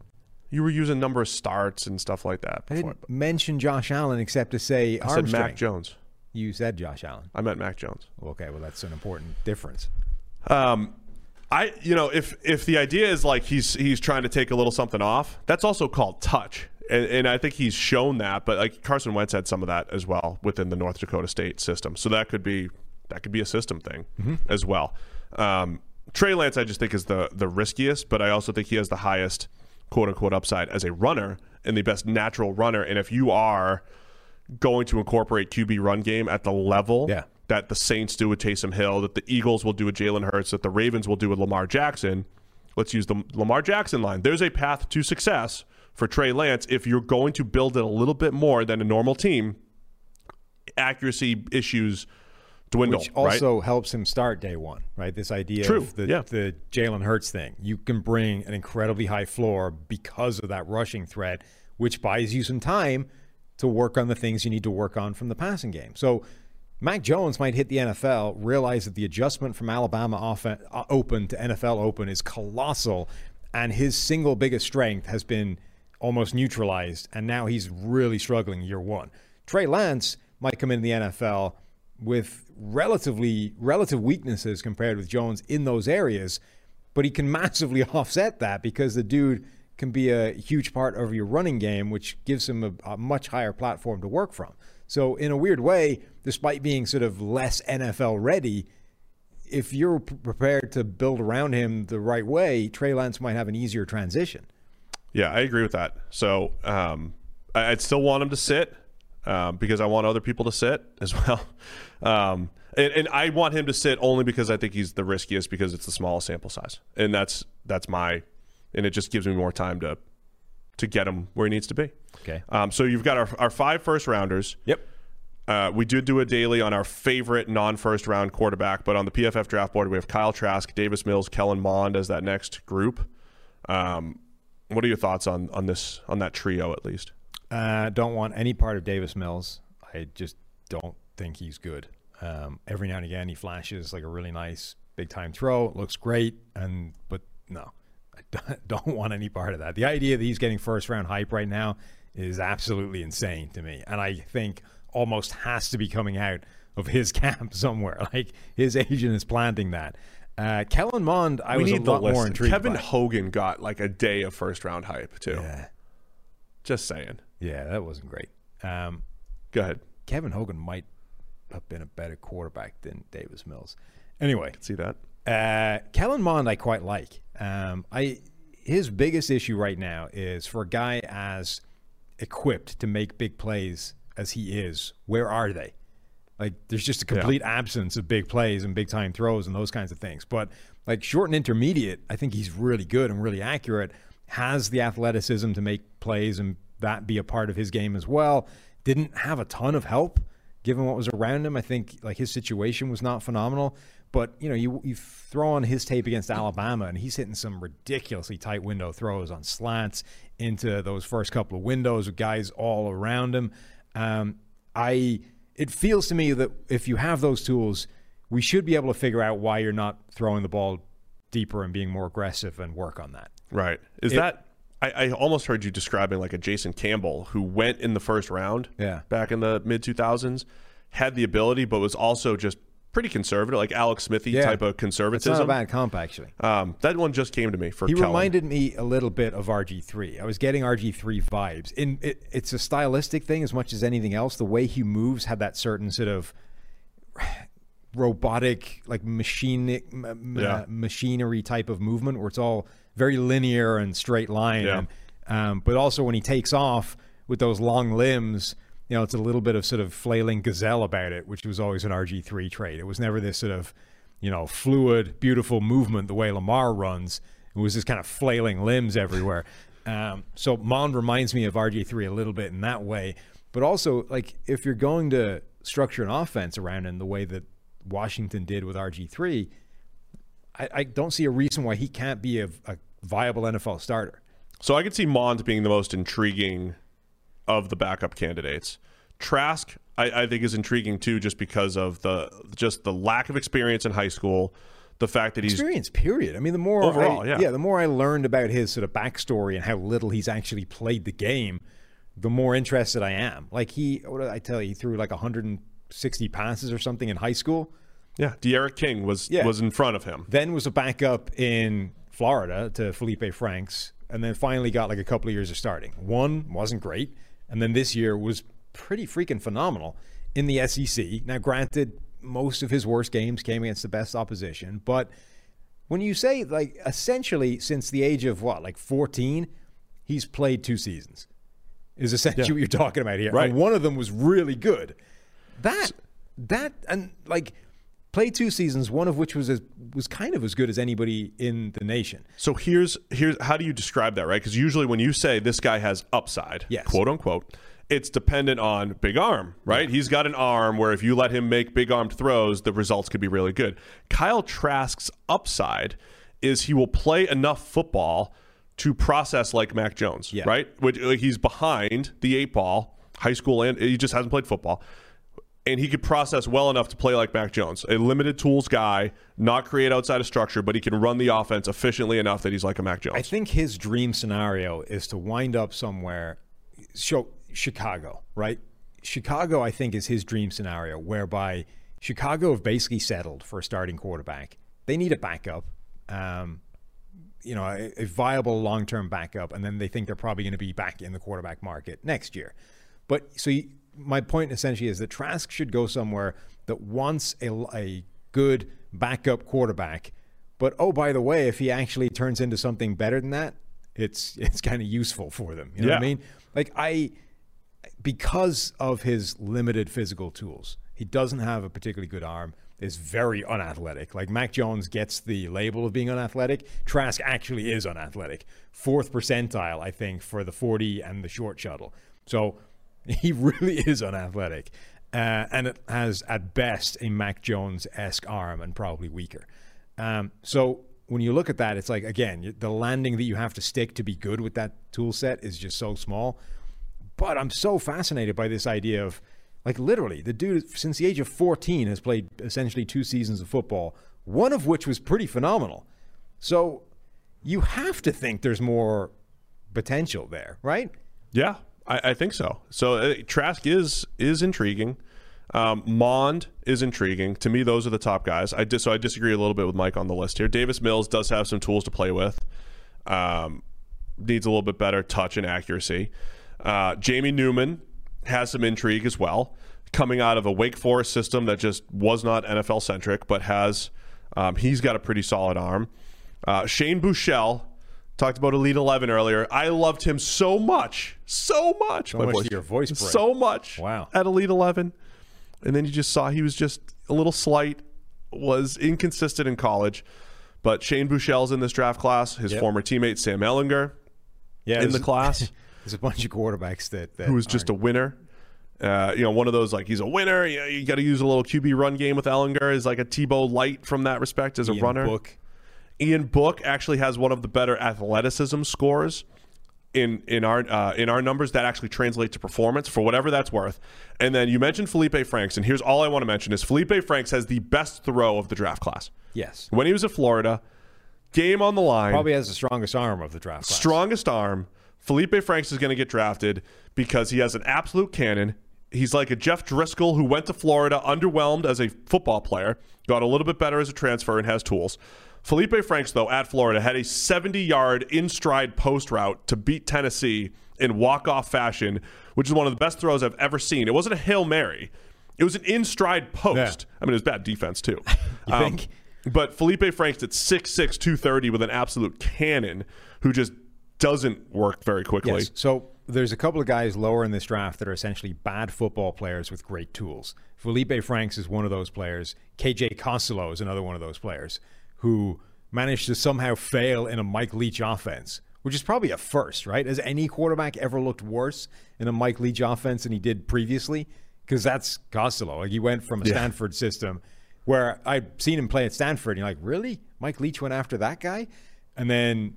You were using number of starts and stuff like that I didn't mention Josh Allen except to say I said Mac. Jones. You said Josh Allen. I meant Mac Jones. Okay, well that's an important difference. Um, I you know if if the idea is like he's he's trying to take a little something off, that's also called touch, and, and I think he's shown that. But like Carson Wentz had some of that as well within the North Dakota State system, so that could be that could be a system thing as well. Um, Trey Lance, I just think is the the riskiest, but I also think he has the highest quote unquote upside as a runner and the best natural runner. And if you are going to incorporate QB run game at the level Yeah. That the Saints do with Taysom Hill, that the Eagles will do with Jalen Hurts, that the Ravens will do with Lamar Jackson. Let's use the Lamar Jackson line. There's a path to success for Trey Lance if you're going to build it a little bit more than a normal team. Accuracy issues dwindle, Which right? also helps him start day one, right? This idea True, of the, yeah. the Jalen Hurts thing. You can bring an incredibly high floor because of that rushing threat, which buys you some time to work on the things you need to work on from the passing game. So Mac Jones might hit the NFL, realize that the adjustment from Alabama uh, open to NFL open is colossal, and his single biggest strength has been almost neutralized, and now he's really struggling year one. Trey Lance might come in the NFL with relatively relative weaknesses compared with Jones in those areas, but he can massively offset that because the dude can be a huge part of your running game, which gives him a, a much higher platform to work from. So, in a weird way, despite being sort of less NFL ready, if you're prepared to build around him the right way, Trey Lance might have an easier transition. Yeah, I agree with that. So um, I'd still want him to sit um, because I want other people to sit as well. Um, and, and I want him to sit only because I think he's the riskiest because it's the smallest sample size, and that's that's my, and it just gives me more time to to get him where he needs to be. Okay. Um, so you've got our, our five first rounders. Yep. Uh, we do do a daily on our favorite non-first round quarterback, but on the PFF draft board we have Kyle Trask, Davis Mills, Kellen Mond as that next group. Um, what are your thoughts on on this on that trio at least? Uh, don't want any part of Davis Mills. I just don't think he's good. Um, every now and again, he flashes like a really nice big time throw. It looks great, and but no, I don't- want any part of that. The idea that he's getting first round hype right now is absolutely insane to me, and I think almost has to be coming out of his camp somewhere. Like his agent is planting that. Uh, Kellen Mond, I was a lot more intrigued. Kevin by. Hogan got like a day of first round hype too. Yeah, Just saying. yeah, that wasn't great. Um, Go ahead. Kevin Hogan might have been a better quarterback than Davis Mills. Anyway, See that? uh, Kellen Mond I quite like. Um, I his biggest issue right now is for a guy as equipped to make big plays as he is. Where are they? Like there's just a complete absence of big plays and big time throws and those kinds of things. But like short and intermediate, I think he's really good and really accurate. Has the athleticism to make plays and that be a part of his game as well. Didn't have a ton of help given what was around him. I think like his situation was not phenomenal. But you know, you you throw on his tape against Alabama, and he's hitting some ridiculously tight window throws on slants into those first couple of windows with guys all around him. Um, I it feels to me that if you have those tools, we should be able to figure out why you're not throwing the ball deeper and being more aggressive and work on that. Right. Is It- that I, I almost heard you describing like a Jason Campbell who went in the first round Yeah. back in the mid 2000s, had the ability, but was also just pretty conservative, like Alex Smithy Yeah. type of conservatism. It's not a bad comp, actually. Um, that one just came to me for He Kellen. reminded me a little bit of RG3. I was getting RG3 vibes. In it, it's a stylistic thing as much as anything else. The way he moves had that certain sort of robotic, like machine Yeah. uh, machinery type of movement, where it's all very linear and straight line. Yeah. And, um, but also when he takes off with those long limbs, you know, it's a little bit of sort of flailing gazelle about it, which was always an RG3 trait. It was never this sort of, you know, fluid, beautiful movement the way Lamar runs. It was this kind of flailing limbs everywhere. Um, so Mond reminds me of RG3 a little bit in that way. But also, like, if you're going to structure an offense around him the way that Washington did with RG3, I, I don't see a reason why he can't be a, a viable NFL starter. So I could see Mond being the most intriguing of the backup candidates. Trask, I, I think, is intriguing too, just because of the just the lack of experience in high school, the fact that he's experience period i mean the more Overall, I, yeah. the more i learned about his sort of backstory and how little he's actually played the game the more interested i am like he what did i tell you he threw like 160 passes or something in high school yeah, D'Eriq King was Yeah. was in front of him. then was a backup in florida to felipe franks and then finally got like a couple of years of starting one wasn't great and then this year was pretty freaking phenomenal in the sec now granted most of his worst games came against the best opposition but when you say like essentially since the age of what like 14 he's played two seasons is essentially what you're talking about here. Right. and one of them was really good. That that and like played two seasons one of which was as, was kind of as good as anybody in the nation So here's here's how do you describe that, right? Because usually when you say this guy has upside, Yes. quote unquote, it's dependent on big arm, right? He's got an arm where if you let him make big armed throws, the results could be really good. Kyle Trask's upside is he will play enough football to process like Mac Jones, Yeah. right? Which he's behind the eight ball, high school, and he just hasn't played football and he could process well enough to play like Mac Jones, a limited tools guy, not create outside of structure, but he can run the offense efficiently enough that he's like a Mac Jones. i think his dream scenario is to wind up somewhere show chicago right chicago i think is his dream scenario whereby chicago have basically settled for a starting quarterback they need a backup um, you know, a, a viable long term backup, and then they think they're probably going to be back in the quarterback market next year. But so you, my point essentially is that Trask should go somewhere that wants a, a good backup quarterback. But oh, by the way, if he actually turns into something better than that, it's it's kind of useful for them. You know what I mean? Like I, because of his limited physical tools, he doesn't have a particularly good arm. Is very unathletic. Like Mac Jones gets the label of being unathletic. Trask actually is unathletic. Fourth percentile, I think, for the 40 and the short shuttle. So he really is unathletic. Uh, and it has, at best, a Mac Jones esque arm and probably weaker. Um, so when you look at that, it's like, again, the landing that you have to stick to be good with that tool set is just so small. But I'm so fascinated by this idea of, like, literally, the dude, since the age of 14, has played essentially two seasons of football, one of which was pretty phenomenal. So you have to think there's more potential there, right? Yeah, I, I think so. So uh, Trask is is intriguing. Um, Mond is intriguing to me. Those are the top guys. I so I disagree a little bit with Mike on the list here. Davis Mills does have some tools to play with. Um, needs a little bit better touch and accuracy. Uh, Jamie Newman has some intrigue as well, coming out of a Wake Forest system that just was not NFL centric, but has um, he's got a pretty solid arm. Uh, Shane Buechele talked about Elite Eleven earlier. I loved him so much, so much. So much to your voice break. so much. Wow. at Elite Eleven, and then you just saw he was just a little slight, was inconsistent in college. But Shane Buechele's in this draft class. His Yep. former teammate Sam Ehlinger Yeah, in the class. There's a bunch of quarterbacks that, that who was just a winner. Uh, you know, one of those like he's a winner. You, you got to use a little QB run game with Ehlinger is like a Tebow light from that respect as a Ian runner. Book. Ian Book actually has one of the better athleticism scores in in our uh, in our numbers that actually translate to performance for whatever that's worth. And then you mentioned Felipe Franks, and here's all I want to mention is Felipe Franks has the best throw of the draft class. Yes. When he was at Florida, game on the line, Probably has the strongest arm of the draft class. strongest arm. Felipe Franks is going to get drafted because he has an absolute cannon. He's like a Jeff Driskel who went to Florida, underwhelmed as a football player, got a little bit better as a transfer, and has tools. Felipe Franks, though, at Florida, had a 70 yard in stride post route to beat Tennessee in walk off fashion, which is one of the best throws I've ever seen. It wasn't a Hail Mary, it was an in stride post. I mean, it was bad defense, too. You um, think? But Felipe Franks at 6'6, 230 with an absolute cannon who just doesn't work very quickly. Yes. So there's a couple of guys lower in this draft that are essentially bad football players with great tools. Felipe Franks is one of those players. KJ Costello is another one of those players who managed to somehow fail in a Mike Leach offense, which is probably a first, right? Has any quarterback ever looked worse in a Mike Leach offense than he did previously? Because that's Costello. Like he went from a Stanford system where I'd seen him play at Stanford, and you're like, really? Mike Leach went after that guy? And then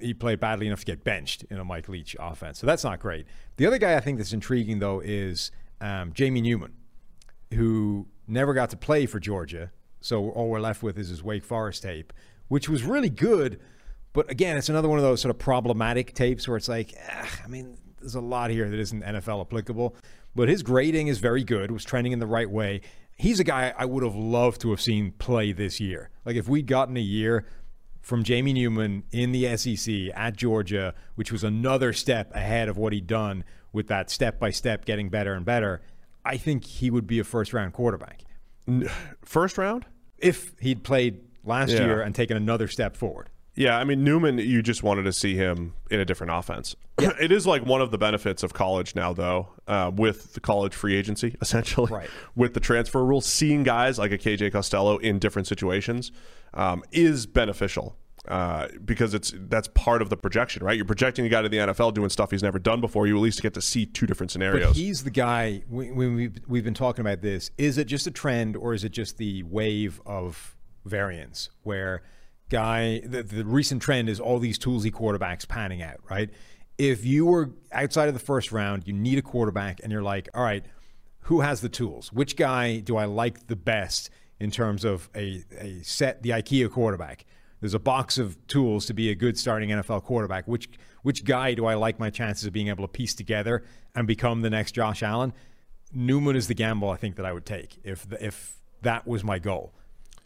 he played badly enough to get benched in a Mike Leach offense. So that's not great. The other guy I think that's intriguing, though, is um, Jamie Newman, who never got to play for Georgia. So all we're left with is his Wake Forest tape, which was really good. But again, it's another one of those sort of problematic tapes where it's like, ah, I mean, there's a lot here that isn't NFL applicable. But his grading is very good, was trending in the right way. He's a guy I would have loved to have seen play this year. Like if we'd gotten a year from Jamie Newman in the SEC at Georgia, which was another step ahead of what he'd done with that step by step getting better and better, I think he would be a first round quarterback First round? if he'd played last Yeah. year and taken another step forward. Yeah, I mean Newman. You just wanted to see him in a different offense. it is like one of the benefits of college now, though, uh, with the college free agency, essentially, Right. with the transfer rule. Seeing guys like a KJ Costello in different situations um, is beneficial uh, because it's that's part of the projection, right? You're projecting a guy to the NFL doing stuff he's never done before. You at least get to see two different But scenarios. he's the guy. When when we've, we've been talking about this, is it just a trend or is it just the wave of variance where guy the, the recent trend is all these toolsy quarterbacks panning out, right? If you were outside of the first round, you need a quarterback, and you're like, all right, who has the tools? Which guy do I like the best in terms of a, a set the IKEA quarterback? There's a box of tools to be a good starting NFL quarterback. Which which guy do I like my chances of being able to piece together and become the next Josh Allen? Newman is the gamble I think that I would take if if that was my goal.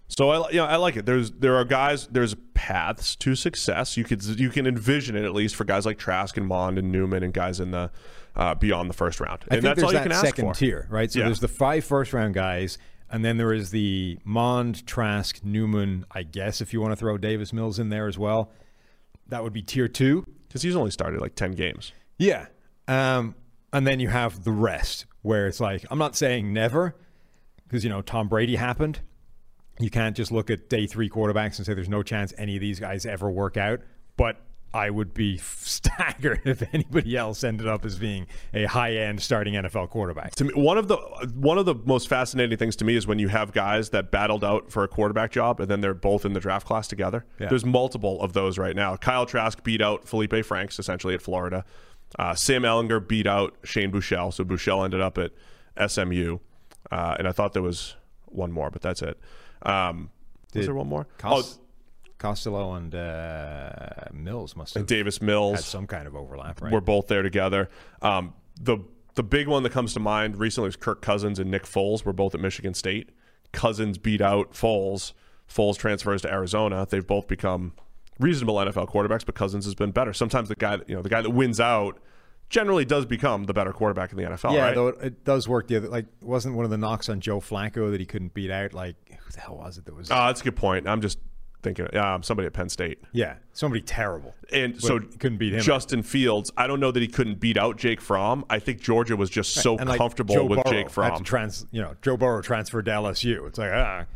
So I, you know, I like it. There's there are guys. There's paths to success. You could you can envision it at least for guys like Trask and Mond and Newman and guys in the uh, beyond the first round. And that's all you that can ask second for. tier, right? So Yeah. there's the five first round guys, and then there is the Mond, Trask, Newman. I guess if you want to throw Davis Mills in there as well, that would be tier two. because he's only started like ten games. Yeah. Um, and then you have the rest where it's like, I'm not saying never because, you know, Tom Brady happened. You can't just look at day three quarterbacks and say there's no chance any of these guys ever work out. But I would be staggered if anybody else ended up as being a high end starting NFL quarterback. To me, one of the one of the most fascinating things to me is when you have guys that battled out for a quarterback job and then they're both in the draft class together. Yeah. There's multiple of those right now. Kyle Trask beat out Felipe Franks essentially at Florida. Uh, Sam Ehlinger beat out Shane Buechele, so Buechele ended up at SMU. Uh, and I thought there was one more, but that's it. Um, was there one more? Oh, Costello and uh, Mills must have and Davis had Mills. some kind of overlap, right? We're both there together. Um, the the big one that comes to mind recently was Kirk Cousins and Nick Foles. We're both at Michigan State. Cousins beat out Foles. Foles transfers to Arizona. They've both become reasonable NFL quarterbacks, but Cousins has been better. Sometimes the guy, that- you know, the guy that wins out generally does become the better quarterback in the NFL. yeah, right? though it, it does work. The other, like, wasn't one of the knocks on Joe Flacco that he couldn't beat out? Like, who the hell was it that was? Uh, that's a good point. I'm just thinking, yeah, um, somebody at Penn State. yeah, somebody terrible. And But so couldn't beat him. Justin Fields, I don't know that he couldn't beat out Jake Fromm. I think Georgia was just so like, comfortable Joe with Burrow Jake had Fromm. to trans, you know, Joe Burrow transferred to LSU. It's like ah,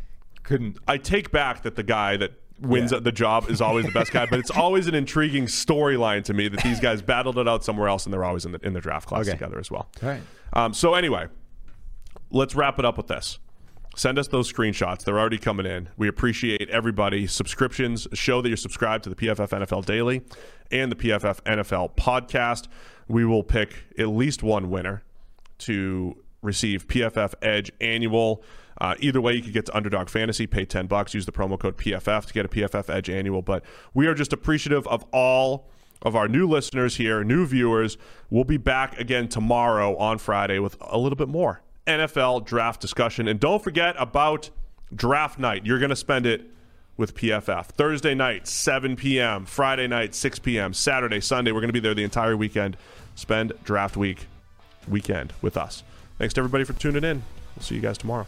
couldn't. I take back that the guy that wins Yeah. the job is always the best guy, but it's always an intriguing storyline to me that these guys battled it out somewhere else and they're always in the in the draft class Okay. together as well. All right. Um, so anyway, let's wrap it up with this. Send us those screenshots. They're already coming in. We appreciate everybody. Subscriptions show that you're subscribed to the PFF NFL Daily and the PFF NFL podcast. We will pick at least one winner to receive PFF Edge annual. Uh, either way, you could get to Underdog Fantasy, pay 10 bucks, use the promo code PFF to get a PFF Edge annual. But we are just appreciative of all of our new listeners here, new viewers. We'll be back again tomorrow on Friday with a little bit more NFL draft discussion. And don't forget about draft night. You're going to spend it with PFF. Thursday night, 7 p.m., Friday night, 6 p.m., Saturday, Sunday. We're going to be there the entire weekend. Spend draft week weekend with us. Thanks to everybody for tuning in. We'll see you guys tomorrow.